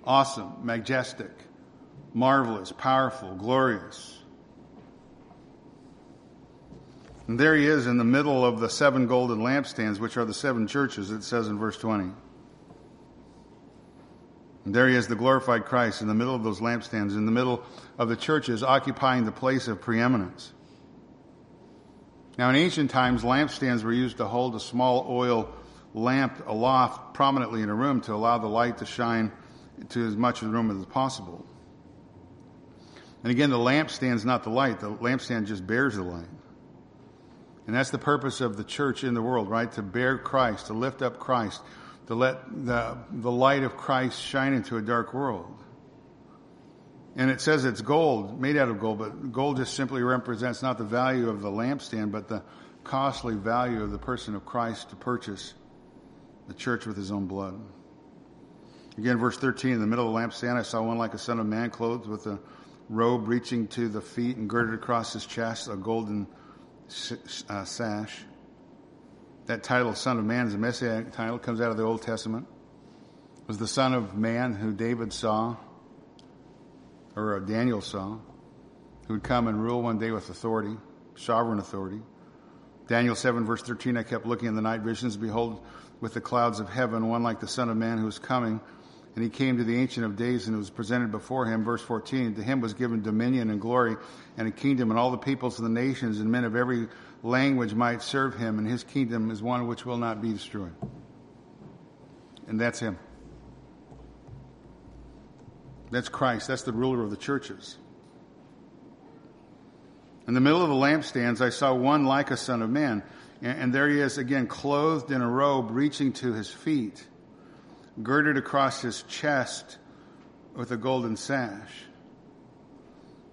awesome, majestic, marvelous, powerful, glorious. And there he is in the middle of the seven golden lampstands, which are the seven churches, it says in verse 20. And there he is, the glorified Christ, in the middle of those lampstands, in the middle of the churches, occupying the place of preeminence. Now, in ancient times, lampstands were used to hold a small oil lamp aloft prominently in a room to allow the light to shine to as much of the room as possible. And again, the lampstand is not the light, the lampstand just bears the light. And that's the purpose of the church in the world, right? To bear Christ, to lift up Christ, to let the, the light of Christ shine into a dark world. And it says it's gold, made out of gold, but gold just simply represents not the value of the lampstand, but the costly value of the person of Christ to purchase the church with his own blood. Again, verse 13, in the middle of the lampstand, I saw one like a son of man clothed with a robe reaching to the feet and girded across his chest a golden uh, sash. That title, Son of Man, is a messianic title. Comes out of the Old Testament. It was the Son of Man who David saw, or Daniel saw, who would come and rule one day with authority, sovereign authority. Daniel 7, verse 13, I kept looking in the night visions. Behold, with the clouds of heaven, one like the Son of Man who was coming. And he came to the Ancient of Days and was presented before him. Verse 14, to him was given dominion and glory and a kingdom, and all the peoples of the nations and men of every language might serve him, and his kingdom is one which will not be destroyed. And that's him. That's Christ. That's the ruler of the churches. In the middle of the lampstands, I saw one like a son of man. And there he is again, clothed in a robe reaching to his feet girded across his chest with a golden sash.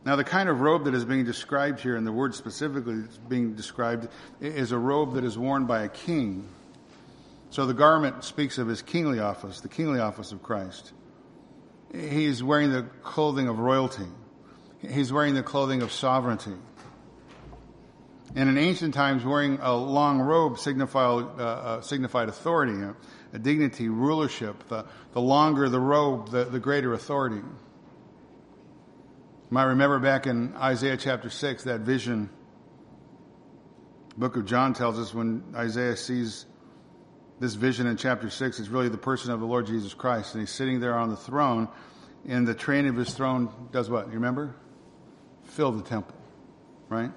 Now, the kind of robe that is being described here, and the word specifically that's being described, is a robe that is worn by a king. So the garment speaks of his kingly office, the kingly office of Christ. He's wearing the clothing of royalty. He's wearing the clothing of sovereignty. And in ancient times, wearing a long robe signified, uh, uh, signified authority a dignity, rulership. The, the longer the robe, the, the greater authority. You might remember back in Isaiah chapter 6, that vision. The book of John tells us when Isaiah sees this vision in chapter 6, is really the person of the Lord Jesus Christ. And he's sitting there on the throne, and the train of his throne does what? You remember? Fill the temple, right?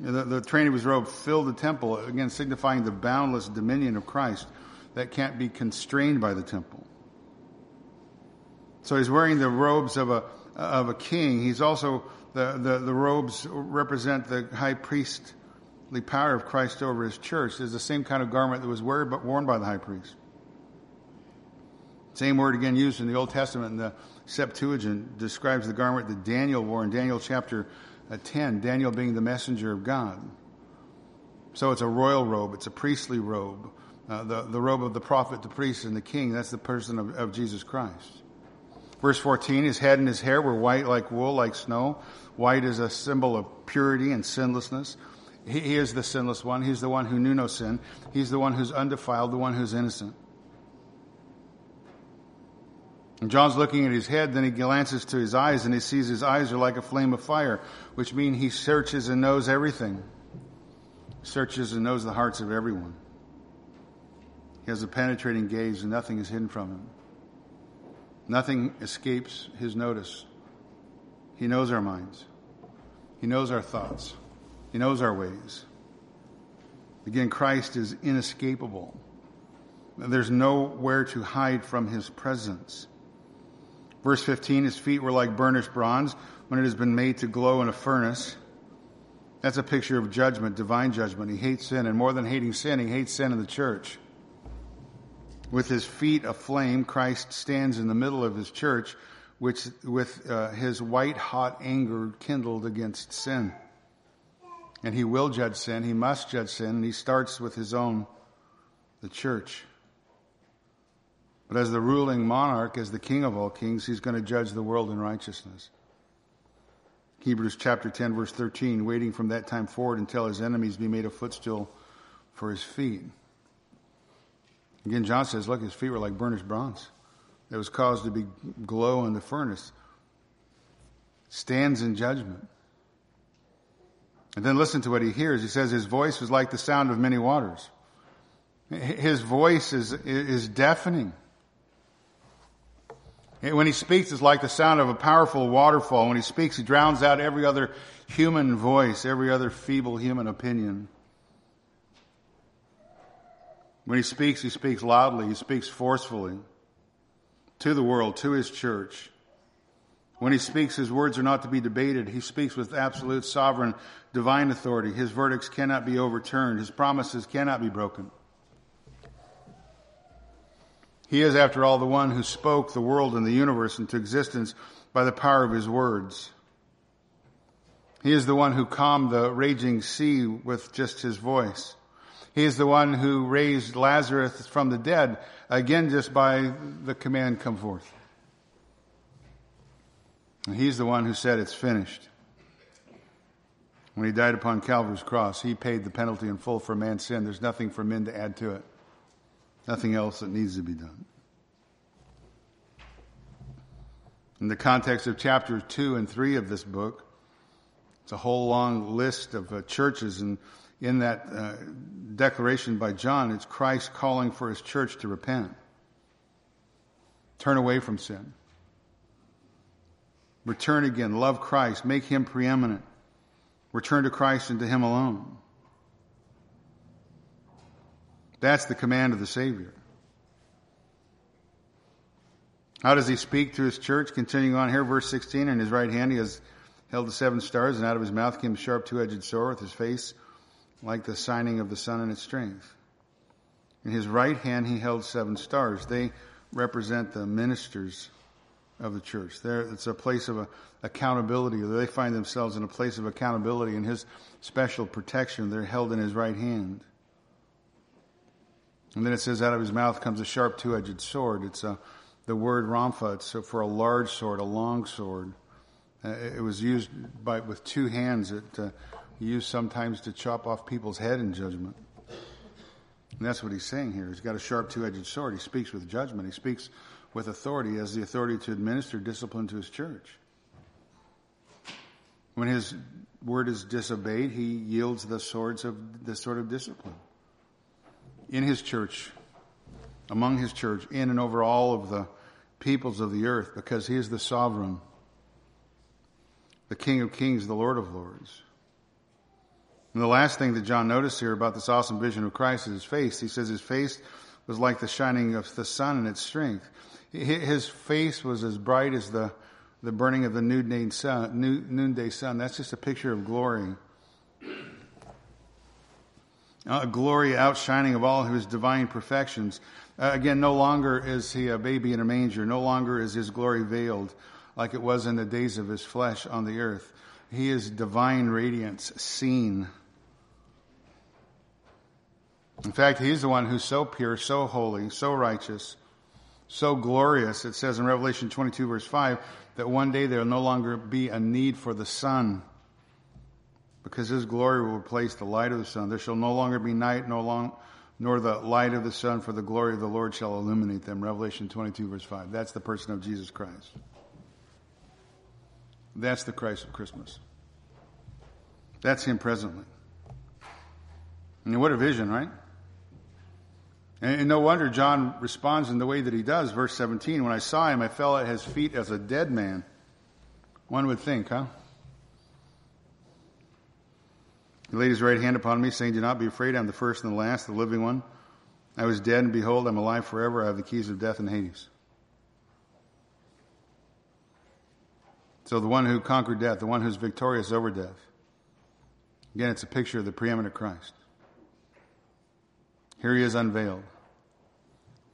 The, the train of his robe filled the temple, again signifying the boundless dominion of Christ that can't be constrained by the temple. So he's wearing the robes of a, of a king. He's also, the, the, the robes represent the high priestly power of Christ over his church. is the same kind of garment that was worn by the high priest. Same word again used in the Old Testament in the Septuagint describes the garment that Daniel wore in Daniel chapter uh, 10, Daniel being the messenger of God. So it's a royal robe, it's a priestly robe. Uh, the, the robe of the prophet, the priest, and the king. That's the person of, of Jesus Christ. Verse 14, his head and his hair were white like wool, like snow. White is a symbol of purity and sinlessness. He, he is the sinless one. He's the one who knew no sin. He's the one who's undefiled, the one who's innocent. And John's looking at his head, then he glances to his eyes and he sees his eyes are like a flame of fire, which means he searches and knows everything. Searches and knows the hearts of everyone. He has a penetrating gaze, and nothing is hidden from him. Nothing escapes his notice. He knows our minds, He knows our thoughts, He knows our ways. Again, Christ is inescapable. There's nowhere to hide from His presence. Verse 15 His feet were like burnished bronze when it has been made to glow in a furnace. That's a picture of judgment, divine judgment. He hates sin, and more than hating sin, he hates sin in the church. With his feet aflame, Christ stands in the middle of his church, which, with uh, his white hot anger kindled against sin. And he will judge sin. He must judge sin. And he starts with his own, the church. But as the ruling monarch, as the king of all kings, he's going to judge the world in righteousness. Hebrews chapter 10 verse 13, waiting from that time forward until his enemies be made a footstool for his feet. Again, John says, look, his feet were like burnished bronze It was caused to be glow in the furnace. Stands in judgment. And then listen to what he hears. He says his voice was like the sound of many waters. His voice is, is deafening. When he speaks, it's like the sound of a powerful waterfall. When he speaks, he drowns out every other human voice, every other feeble human opinion. When he speaks, he speaks loudly, he speaks forcefully to the world, to his church. When he speaks, his words are not to be debated. He speaks with absolute sovereign divine authority. His verdicts cannot be overturned. His promises cannot be broken. He is, after all, the one who spoke the world and the universe into existence by the power of his words. He is the one who calmed the raging sea with just his voice. He is the one who raised Lazarus from the dead, again just by the command, come forth. And he's the one who said, it's finished. When he died upon Calvary's cross, he paid the penalty in full for man's sin. There's nothing for men to add to it. Nothing else that needs to be done. In the context of chapters 2 and 3 of this book, it's a whole long list of uh, churches, and in that uh, declaration by John, it's Christ calling for his church to repent, turn away from sin, return again, love Christ, make him preeminent, return to Christ and to him alone. That's the command of the Savior. How does he speak to his church? Continuing on here, verse 16, in his right hand he has held the seven stars, and out of his mouth came a sharp two-edged sword with his face like the shining of the sun in its strength. In his right hand he held seven stars. They represent the ministers of the church. There, it's a place of accountability. They find themselves in a place of accountability in his special protection. They're held in his right hand. And then it says, out of his mouth comes a sharp two-edged sword. It's a, the word rhomphaia. It's for a large sword, a long sword. Uh, it was used by, with two hands. It uh, used sometimes to chop off people's head in judgment. And that's what he's saying here. He's got a sharp two-edged sword. He speaks with judgment. He speaks with authority as the authority to administer discipline to his church. When his word is disobeyed, he yields the swords of the sword of discipline. In his church, among his church, in and over all of the peoples of the earth, because he is the sovereign, the King of kings, the Lord of lords. And the last thing that John noticed here about this awesome vision of Christ is his face. He says his face was like the shining of the sun in its strength. His face was as bright as the, the burning of the noonday sun, noonday sun. That's just a picture of glory. A glory outshining of all his divine perfections. Uh, again, no longer is he a baby in a manger. No longer is his glory veiled like it was in the days of his flesh on the earth. He is divine radiance seen. In fact, he's the one who's so pure, so holy, so righteous, so glorious. It says in Revelation 22 verse 5 that one day there will no longer be a need for the sun because his glory will replace the light of the sun. There shall no longer be night, no long, nor the light of the sun, for the glory of the Lord shall illuminate them. Revelation 22 verse 5. That's the person of Jesus Christ. That's the Christ of Christmas. That's him presently. And what a vision, right? And no wonder John responds in the way that he does. Verse 17, when I saw him, I fell at his feet as a dead man. One would think, huh? He laid his right hand upon me, saying, Do not be afraid. I'm the first and the last, the living one. I was dead, and behold, I'm alive forever. I have the keys of death and Hades. So the one who conquered death, the one who's victorious over death. Again, it's a picture of the preeminent Christ. Here he is unveiled.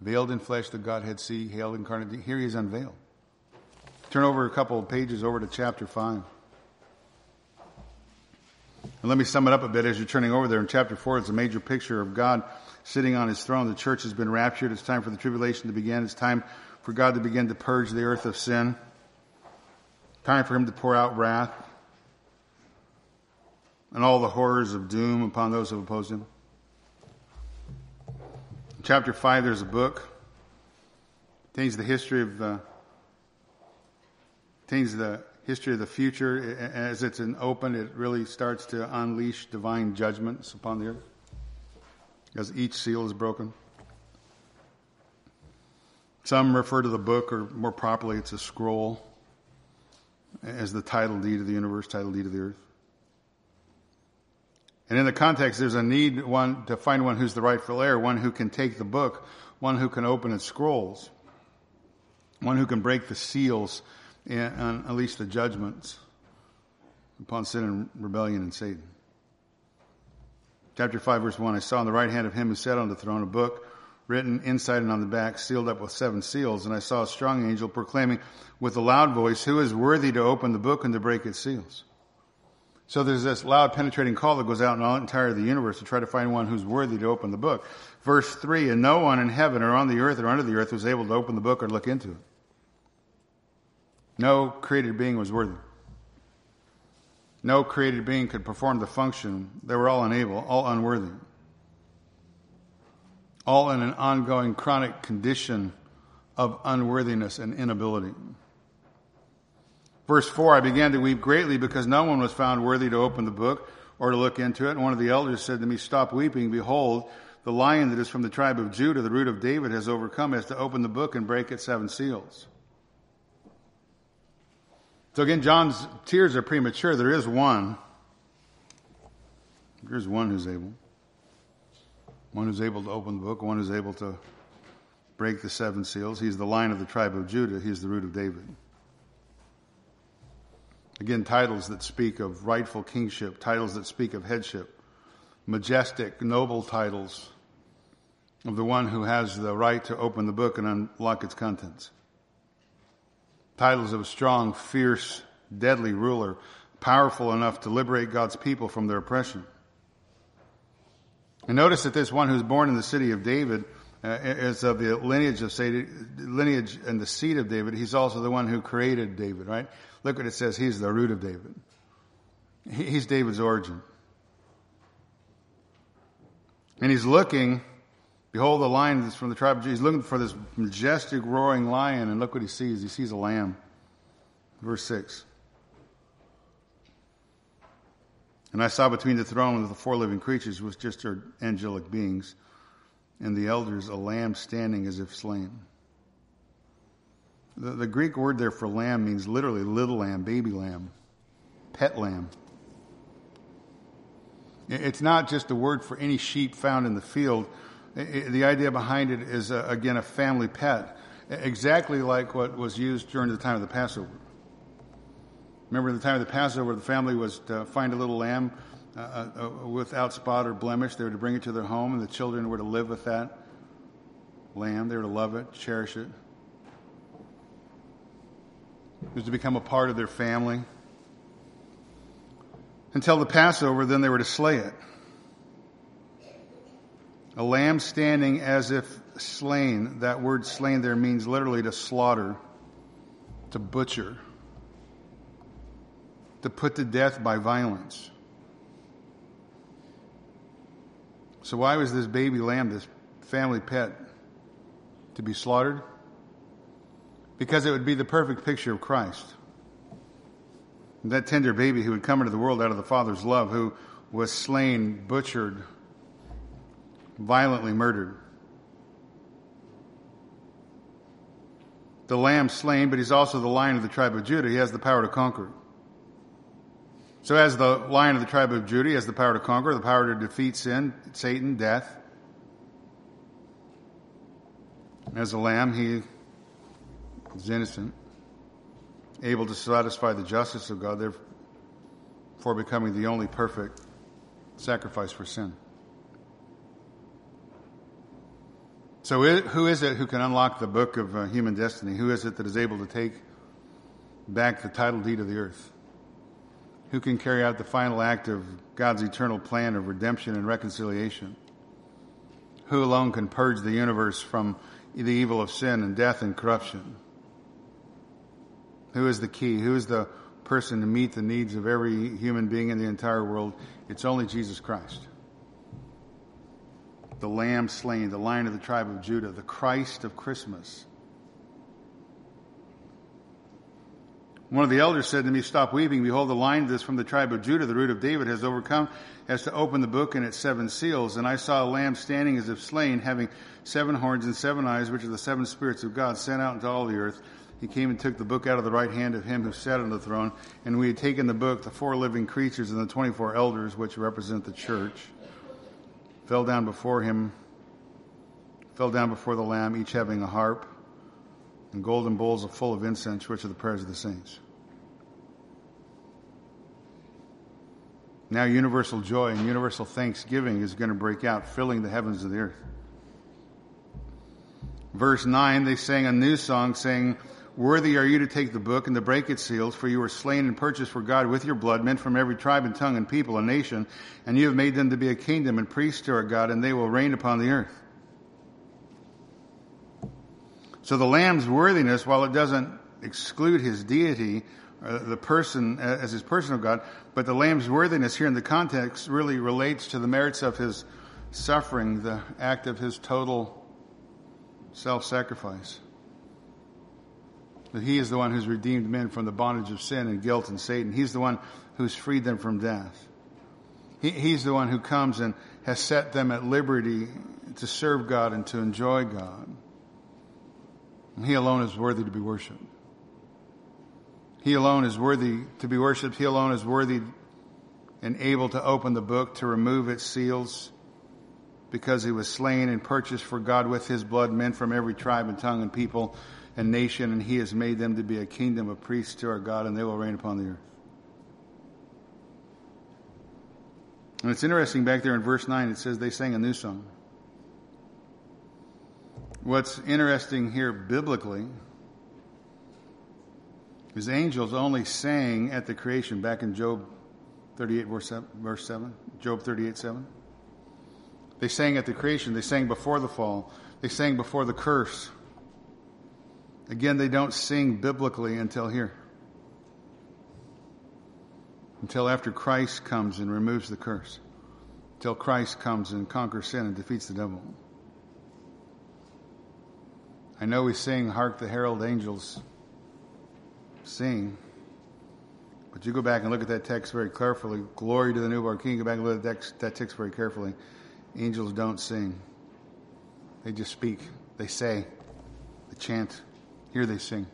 Veiled in flesh, the Godhead see, hailed incarnate. Here he is unveiled. Turn over a couple of pages over to chapter 5. And And let me sum it up a bit as you're turning over there in chapter 4. It's a major picture of God sitting on his throne. The church has been raptured. It's time for the tribulation to begin. It's time for God to begin to purge the earth of sin. Time for him to pour out wrath and all the horrors of doom upon those who oppose him. Chapter 5, there's a book. Contains the history of the, contains the history of the future. As it's an open, it really starts to unleash divine judgments upon the earth as each seal is broken. Some refer to the book, or more properly, it's a scroll, as the title deed of the universe, title deed of the earth. And in the context, there's a need one to find one who's the rightful heir, one who can take the book, one who can open its scrolls, one who can break the seals and at least the judgments upon sin and rebellion and Satan. Chapter 5 verse 1, I saw on the right hand of him who sat on the throne a book written inside and on the back, sealed up with seven seals. And I saw a strong angel proclaiming with a loud voice, who is worthy to open the book and to break its seals? So there's this loud penetrating call that goes out in all entire the universe to try to find one who's worthy to open the book. Verse 3, and no one in heaven or on the earth or under the earth was able to open the book or look into it. No created being was worthy. No created being could perform the function. They were all unable, all unworthy. All in an ongoing chronic condition of unworthiness and inability. Verse 4 I began to weep greatly because no one was found worthy to open the book or to look into it. And one of the elders said to me, Stop weeping. Behold, the lion that is from the tribe of Judah, the root of David, has overcome, has to open the book and break its seven seals. So again, John's tears are premature. There is one. There's one who's able. One who's able to open the book, one who's able to break the seven seals. He's the lion of the tribe of Judah. He's the root of David. Again, titles that speak of rightful kingship, titles that speak of headship, majestic, noble titles of the one who has the right to open the book and unlock its contents. Titles of a strong, fierce, deadly ruler, powerful enough to liberate God's people from their oppression. And notice that this one who's born in the city of David uh, is of the lineage of lineage and the seed of David. He's also the one who created David, right? Look what it says. He's the root of David. He's David's origin. And he's looking, behold, the lion that's from the tribe of Judah. He's looking for this majestic roaring lion, and look what he sees. He sees a lamb. Verse 6. And I saw between the throne and the four living creatures, which just are angelic beings, and the elders, a lamb standing as if slain. The, the Greek word there for lamb means literally little lamb, baby lamb, pet lamb. It's not just a word for any sheep found in the field. The idea behind it is, uh, again, a family pet, exactly like what was used during the time of the Passover. Remember, in the time of the Passover, the family was to find a little lamb uh, uh, uh, without spot or blemish. They were to bring it to their home, and the children were to live with that lamb. They were to love it, cherish it. It was to become a part of their family. Until the Passover, then they were to slay it. A lamb standing as if slain. That word slain there means literally to slaughter, to butcher, to put to death by violence. So, why was this baby lamb, this family pet, to be slaughtered? Because it would be the perfect picture of Christ. That tender baby who would come into the world out of the Father's love, who was slain, butchered, violently murdered. The lamb slain, but he's also the lion of the tribe of Judah. He has the power to conquer. So, as the lion of the tribe of Judah, he has the power to conquer, the power to defeat sin, Satan, death. As a lamb, he is innocent, able to satisfy the justice of God, therefore becoming the only perfect sacrifice for sin. So, who is it who can unlock the book of uh, human destiny? Who is it that is able to take back the title deed of the earth? Who can carry out the final act of God's eternal plan of redemption and reconciliation? Who alone can purge the universe from the evil of sin and death and corruption? Who is the key? Who is the person to meet the needs of every human being in the entire world? It's only Jesus Christ. The Lamb slain, the Lion of the tribe of Judah, the Christ of Christmas. One of the elders said to me, Stop weeping. Behold, the lion that is from the tribe of Judah, the root of David, has overcome has to open the book and its seven seals. And I saw a lamb standing as if slain, having seven horns and seven eyes, which are the seven spirits of God sent out into all the earth. He came and took the book out of the right hand of him who sat on the throne. And we had taken the book, the four living creatures and the 24 elders, which represent the church, fell down before him, fell down before the lamb, each having a harp and golden bowls full of incense, which are the prayers of the saints. Now, universal joy and universal thanksgiving is going to break out, filling the heavens of the earth. Verse 9, they sang a new song saying, Worthy are you to take the book and to break its seals, for you were slain and purchased for God with your blood, men from every tribe and tongue and people and nation, and you have made them to be a kingdom and priests to our God, and they will reign upon the earth. So the Lamb's worthiness, while it doesn't exclude his deity, uh, the person uh, as his person of God, but the Lamb's worthiness here in the context really relates to the merits of his suffering, the act of his total self-sacrifice. That he is the one who's redeemed men from the bondage of sin and guilt and Satan. He's the one who's freed them from death. He, he's the one who comes and has set them at liberty to serve God and to enjoy God. And He alone is worthy to be worshiped. He alone is worthy to be worshiped. He alone is worthy and able to open the book, to remove its seals, because he was slain and purchased for God with his blood men from every tribe and tongue and people and nation, and he has made them to be a kingdom of priests to our God, and they will reign upon the earth. And it's interesting back there in verse 9, it says they sang a new song. What's interesting here biblically is angels only sang at the creation back in Job 38 verse 7, Job 38 7. They sang at the creation. They sang before the fall. They sang before the curse. Again, they don't sing biblically until here. Until after Christ comes and removes the curse. Until Christ comes and conquers sin and defeats the devil. I know we sing, Hark the Herald Angels sing. But you go back and look at that text very carefully. Glory to the newborn king. Go back and look at that, that text very carefully. Angels don't sing. They just speak. They say. They chant. Here they sing.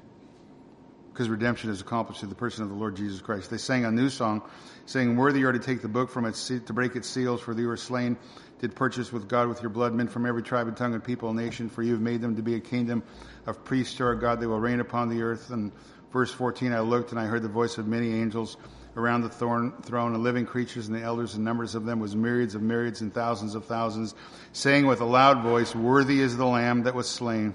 Because redemption is accomplished through the person of the Lord Jesus Christ. They sang a new song, saying, Worthy are to take the book from its to break its seals, for you were slain did purchase with God with your blood men from every tribe and tongue and people and nation, for you have made them to be a kingdom of priests to our God. They will reign upon the earth. And verse 14, I looked and I heard the voice of many angels around the throne, throne and living creatures and the elders and numbers of them was myriads of myriads and thousands of thousands, saying with a loud voice, Worthy is the Lamb that was slain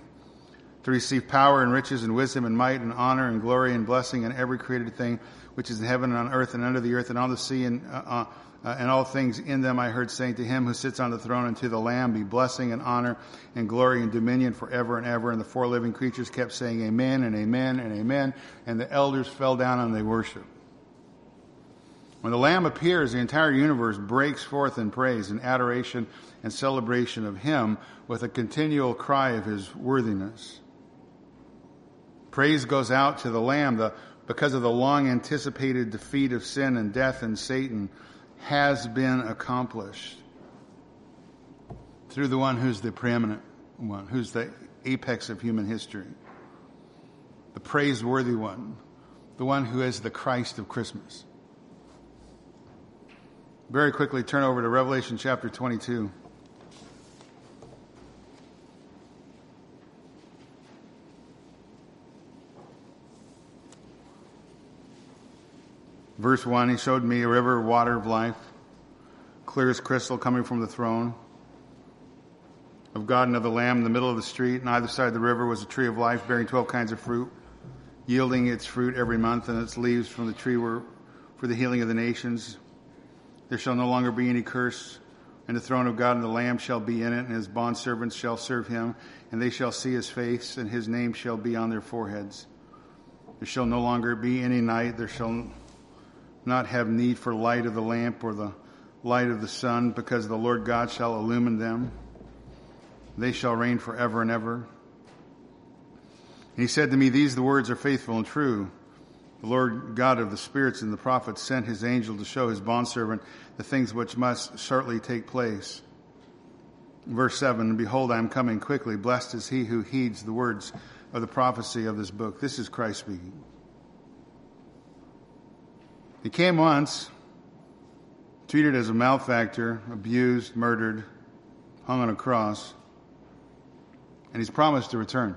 to receive power and riches and wisdom and might and honor and glory and blessing and every created thing which is in heaven and on earth and under the earth and on the sea and uh, uh uh, and all things in them I heard saying to him who sits on the throne and to the Lamb be blessing and honor and glory and dominion forever and ever. And the four living creatures kept saying amen and amen and amen. And the elders fell down and they worshiped. When the Lamb appears, the entire universe breaks forth in praise and adoration and celebration of him with a continual cry of his worthiness. Praise goes out to the Lamb the, because of the long anticipated defeat of sin and death and Satan has been accomplished through the one who's the preeminent one, who's the apex of human history, the praiseworthy one, the one who is the Christ of Christmas. Very quickly turn over to Revelation chapter 22. Verse 1 He showed me a river of water of life, clear as crystal, coming from the throne of God and of the Lamb in the middle of the street. And either side of the river was a tree of life bearing 12 kinds of fruit, yielding its fruit every month, and its leaves from the tree were for the healing of the nations. There shall no longer be any curse, and the throne of God and the Lamb shall be in it, and his bondservants shall serve him, and they shall see his face, and his name shall be on their foreheads. There shall no longer be any night. There shall not have need for light of the lamp or the light of the sun, because the Lord God shall illumine them. They shall reign forever and ever. And he said to me, These the words are faithful and true. The Lord God of the spirits and the prophets sent his angel to show his bondservant the things which must shortly take place. Verse 7 Behold, I am coming quickly. Blessed is he who heeds the words of the prophecy of this book. This is Christ speaking. He came once, treated as a malefactor, abused, murdered, hung on a cross, and he's promised to return.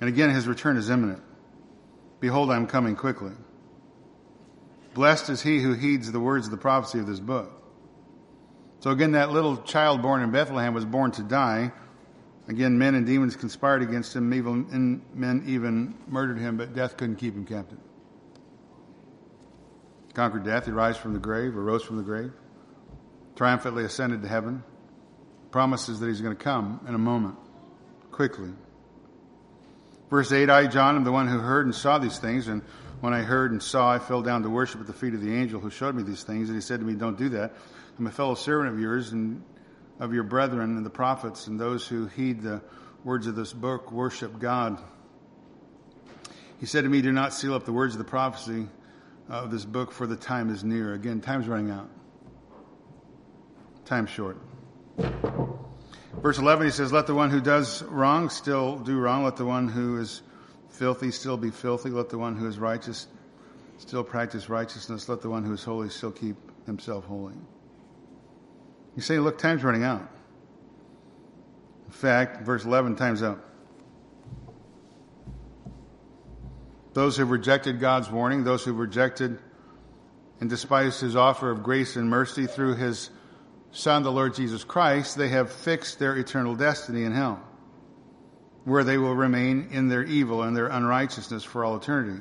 And again, his return is imminent. Behold, I am coming quickly. Blessed is he who heeds the words of the prophecy of this book. So again, that little child born in Bethlehem was born to die. Again, men and demons conspired against him, even, men even murdered him, but death couldn't keep him captive. Conquered death, he rose from the grave, arose from the grave, triumphantly ascended to heaven, promises that he's going to come in a moment, quickly. Verse 8 I, John, am the one who heard and saw these things, and when I heard and saw, I fell down to worship at the feet of the angel who showed me these things. And he said to me, Don't do that. I'm a fellow servant of yours and of your brethren and the prophets and those who heed the words of this book, worship God. He said to me, Do not seal up the words of the prophecy of this book, for the time is near. Again, time's running out. Time's short. Verse 11, he says, Let the one who does wrong still do wrong. Let the one who is filthy still be filthy. Let the one who is righteous still practice righteousness. Let the one who is holy still keep himself holy. You say, Look, time's running out. In fact, verse 11, time's up. Those who rejected God's warning, those who rejected and despised his offer of grace and mercy through his Son, the Lord Jesus Christ, they have fixed their eternal destiny in hell, where they will remain in their evil and their unrighteousness for all eternity.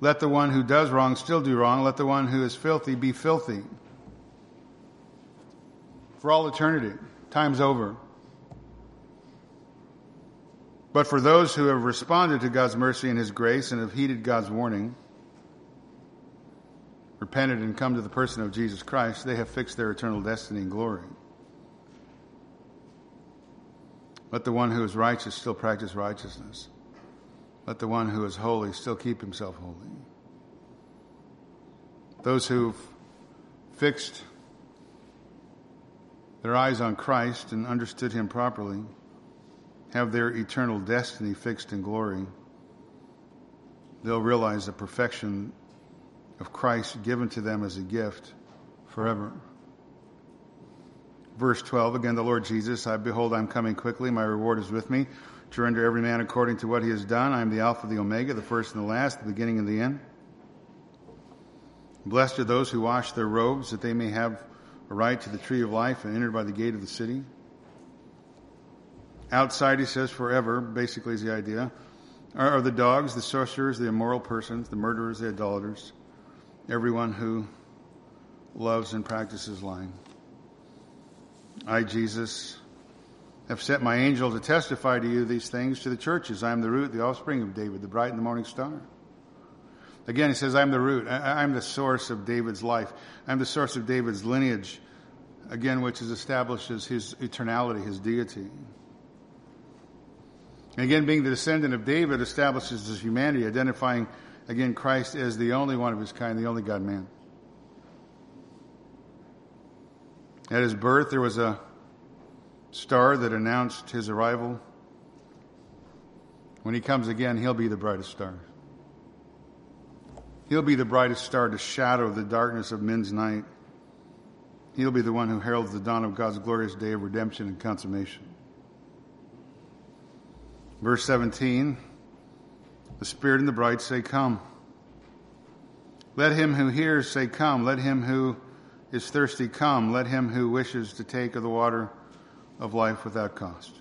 Let the one who does wrong still do wrong. Let the one who is filthy be filthy. For all eternity. Time's over. But for those who have responded to God's mercy and His grace and have heeded God's warning, repented and come to the person of Jesus Christ, they have fixed their eternal destiny and glory. Let the one who is righteous still practice righteousness. Let the one who is holy still keep himself holy. Those who've fixed their eyes on Christ and understood him properly have their eternal destiny fixed in glory. They'll realize the perfection of Christ given to them as a gift forever. Verse 12, again, the Lord Jesus, I behold, I'm coming quickly. My reward is with me to render every man according to what he has done. I am the Alpha, the Omega, the first and the last, the beginning and the end. Blessed are those who wash their robes that they may have a right to the tree of life and enter by the gate of the city. Outside, he says, forever, basically is the idea, are the dogs, the sorcerers, the immoral persons, the murderers, the idolaters, everyone who loves and practices lying. I, Jesus, have sent my angel to testify to you these things to the churches. I am the root, the offspring of David, the bright and the morning star. Again, he says, I'm the root. I'm the source of David's life. I'm the source of David's lineage, again, which is establishes his eternality, his deity. And again, being the descendant of David establishes his humanity, identifying Again, Christ as the only one of his kind, the only God man. At his birth, there was a star that announced his arrival. When he comes again, he'll be the brightest star. He'll be the brightest star to shadow the darkness of men's night. He'll be the one who heralds the dawn of God's glorious day of redemption and consummation. Verse 17 the Spirit and the bride say, Come. Let him who hears say, Come. Let him who is thirsty come. Let him who wishes to take of the water of life without cost.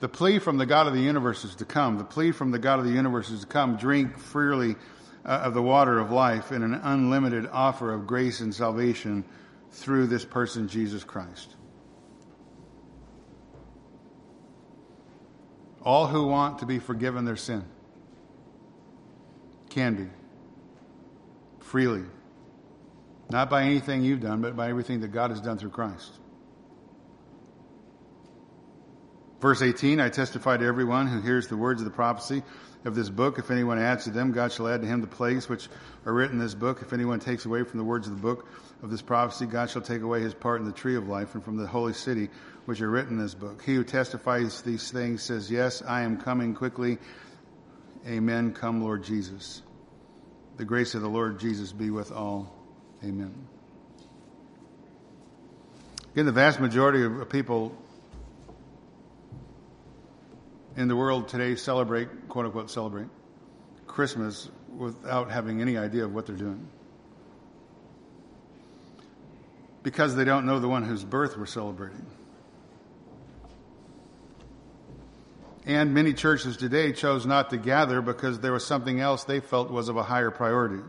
The plea from the God of the universe is to come. The plea from the God of the universe is to come, drink freely uh, of the water of life in an unlimited offer of grace and salvation through this person, Jesus Christ. All who want to be forgiven their sin can be freely. Not by anything you've done, but by everything that God has done through Christ. Verse 18 I testify to everyone who hears the words of the prophecy of this book. If anyone adds to them, God shall add to him the plagues which are written in this book. If anyone takes away from the words of the book of this prophecy, God shall take away his part in the tree of life and from the holy city which are written in this book. He who testifies these things says, Yes, I am coming quickly. Amen. Come, Lord Jesus. The grace of the Lord Jesus be with all. Amen. Again, the vast majority of people in the world today celebrate, quote unquote, celebrate Christmas without having any idea of what they're doing. Because they don't know the one whose birth we're celebrating. And many churches today chose not to gather because there was something else they felt was of a higher priority.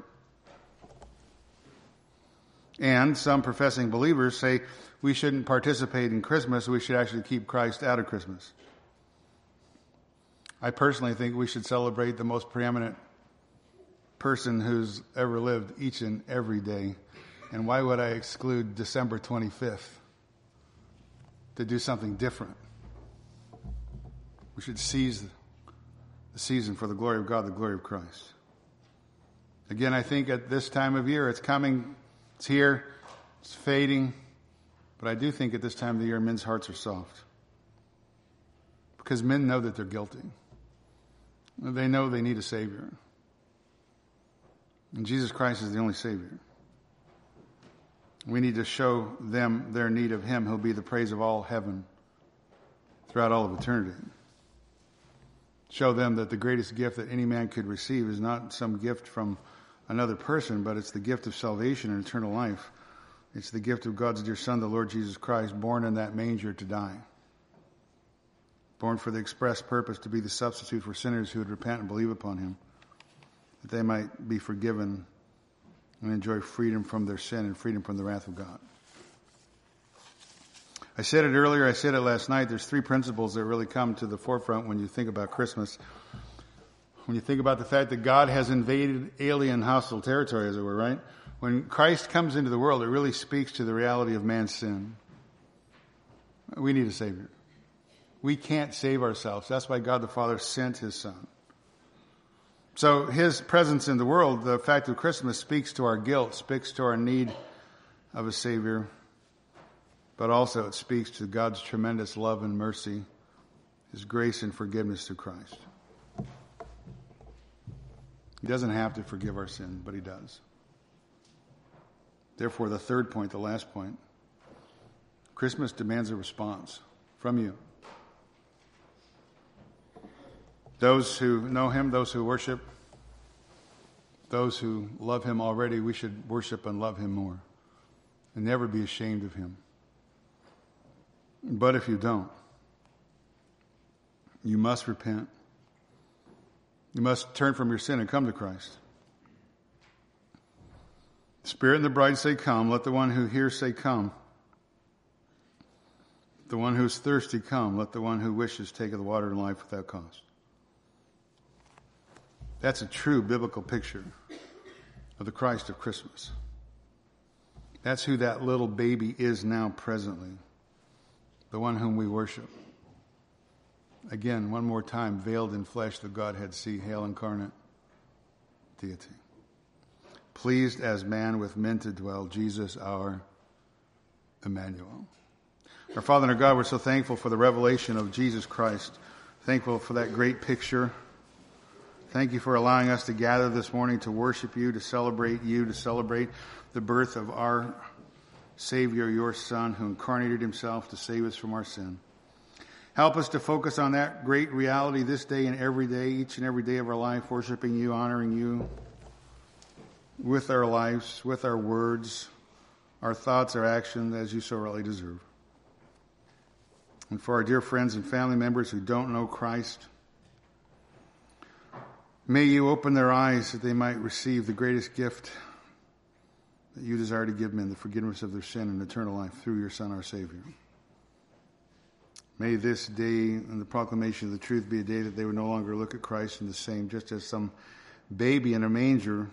And some professing believers say we shouldn't participate in Christmas, we should actually keep Christ out of Christmas. I personally think we should celebrate the most preeminent person who's ever lived each and every day. And why would I exclude December 25th to do something different? We should seize the season for the glory of God, the glory of Christ. Again, I think at this time of year, it's coming, it's here, it's fading, but I do think at this time of the year, men's hearts are soft. Because men know that they're guilty. They know they need a Savior. And Jesus Christ is the only Savior. We need to show them their need of Him who'll be the praise of all heaven throughout all of eternity. Show them that the greatest gift that any man could receive is not some gift from another person, but it's the gift of salvation and eternal life. It's the gift of God's dear Son, the Lord Jesus Christ, born in that manger to die born for the express purpose to be the substitute for sinners who would repent and believe upon him, that they might be forgiven and enjoy freedom from their sin and freedom from the wrath of God. I said it earlier, I said it last night. There's three principles that really come to the forefront when you think about Christmas. When you think about the fact that God has invaded alien hostile territory, as it were, right? When Christ comes into the world, it really speaks to the reality of man's sin. We need a Savior. We can't save ourselves. That's why God the Father sent His Son. So His presence in the world, the fact of Christmas speaks to our guilt, speaks to our need of a Savior, but also it speaks to God's tremendous love and mercy, His grace and forgiveness through Christ. He doesn't have to forgive our sin, but He does. Therefore, the third point, the last point, Christmas demands a response from you. Those who know him, those who worship, those who love him already, we should worship and love him more and never be ashamed of him. But if you don't, you must repent. You must turn from your sin and come to Christ. Spirit and the bride say, Come. Let the one who hears say, Come. The one who's thirsty, come. Let the one who wishes take of the water of life without cost. That's a true biblical picture of the Christ of Christmas. That's who that little baby is now presently, the one whom we worship. Again, one more time, veiled in flesh, the Godhead see, hail incarnate deity. Pleased as man with men to dwell, Jesus our Emmanuel. Our Father and our God, we're so thankful for the revelation of Jesus Christ. Thankful for that great picture Thank you for allowing us to gather this morning to worship you, to celebrate you, to celebrate the birth of our Savior, your Son, who incarnated himself to save us from our sin. Help us to focus on that great reality this day and every day, each and every day of our life, worshiping you, honoring you with our lives, with our words, our thoughts, our actions, as you so rightly deserve. And for our dear friends and family members who don't know Christ, may you open their eyes that they might receive the greatest gift that you desire to give men, the forgiveness of their sin and eternal life through your Son, our Savior. May this day and the proclamation of the truth be a day that they would no longer look at Christ in the same, just as some baby in a manger,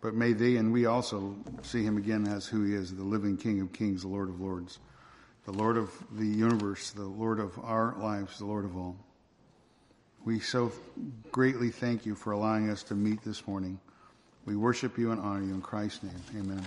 but may they and we also see him again as who he is, the living King of kings, the Lord of lords, the Lord of the universe, the Lord of our lives, the Lord of all. We so greatly thank you for allowing us to meet this morning. We worship you and honor you in Christ's name. Amen.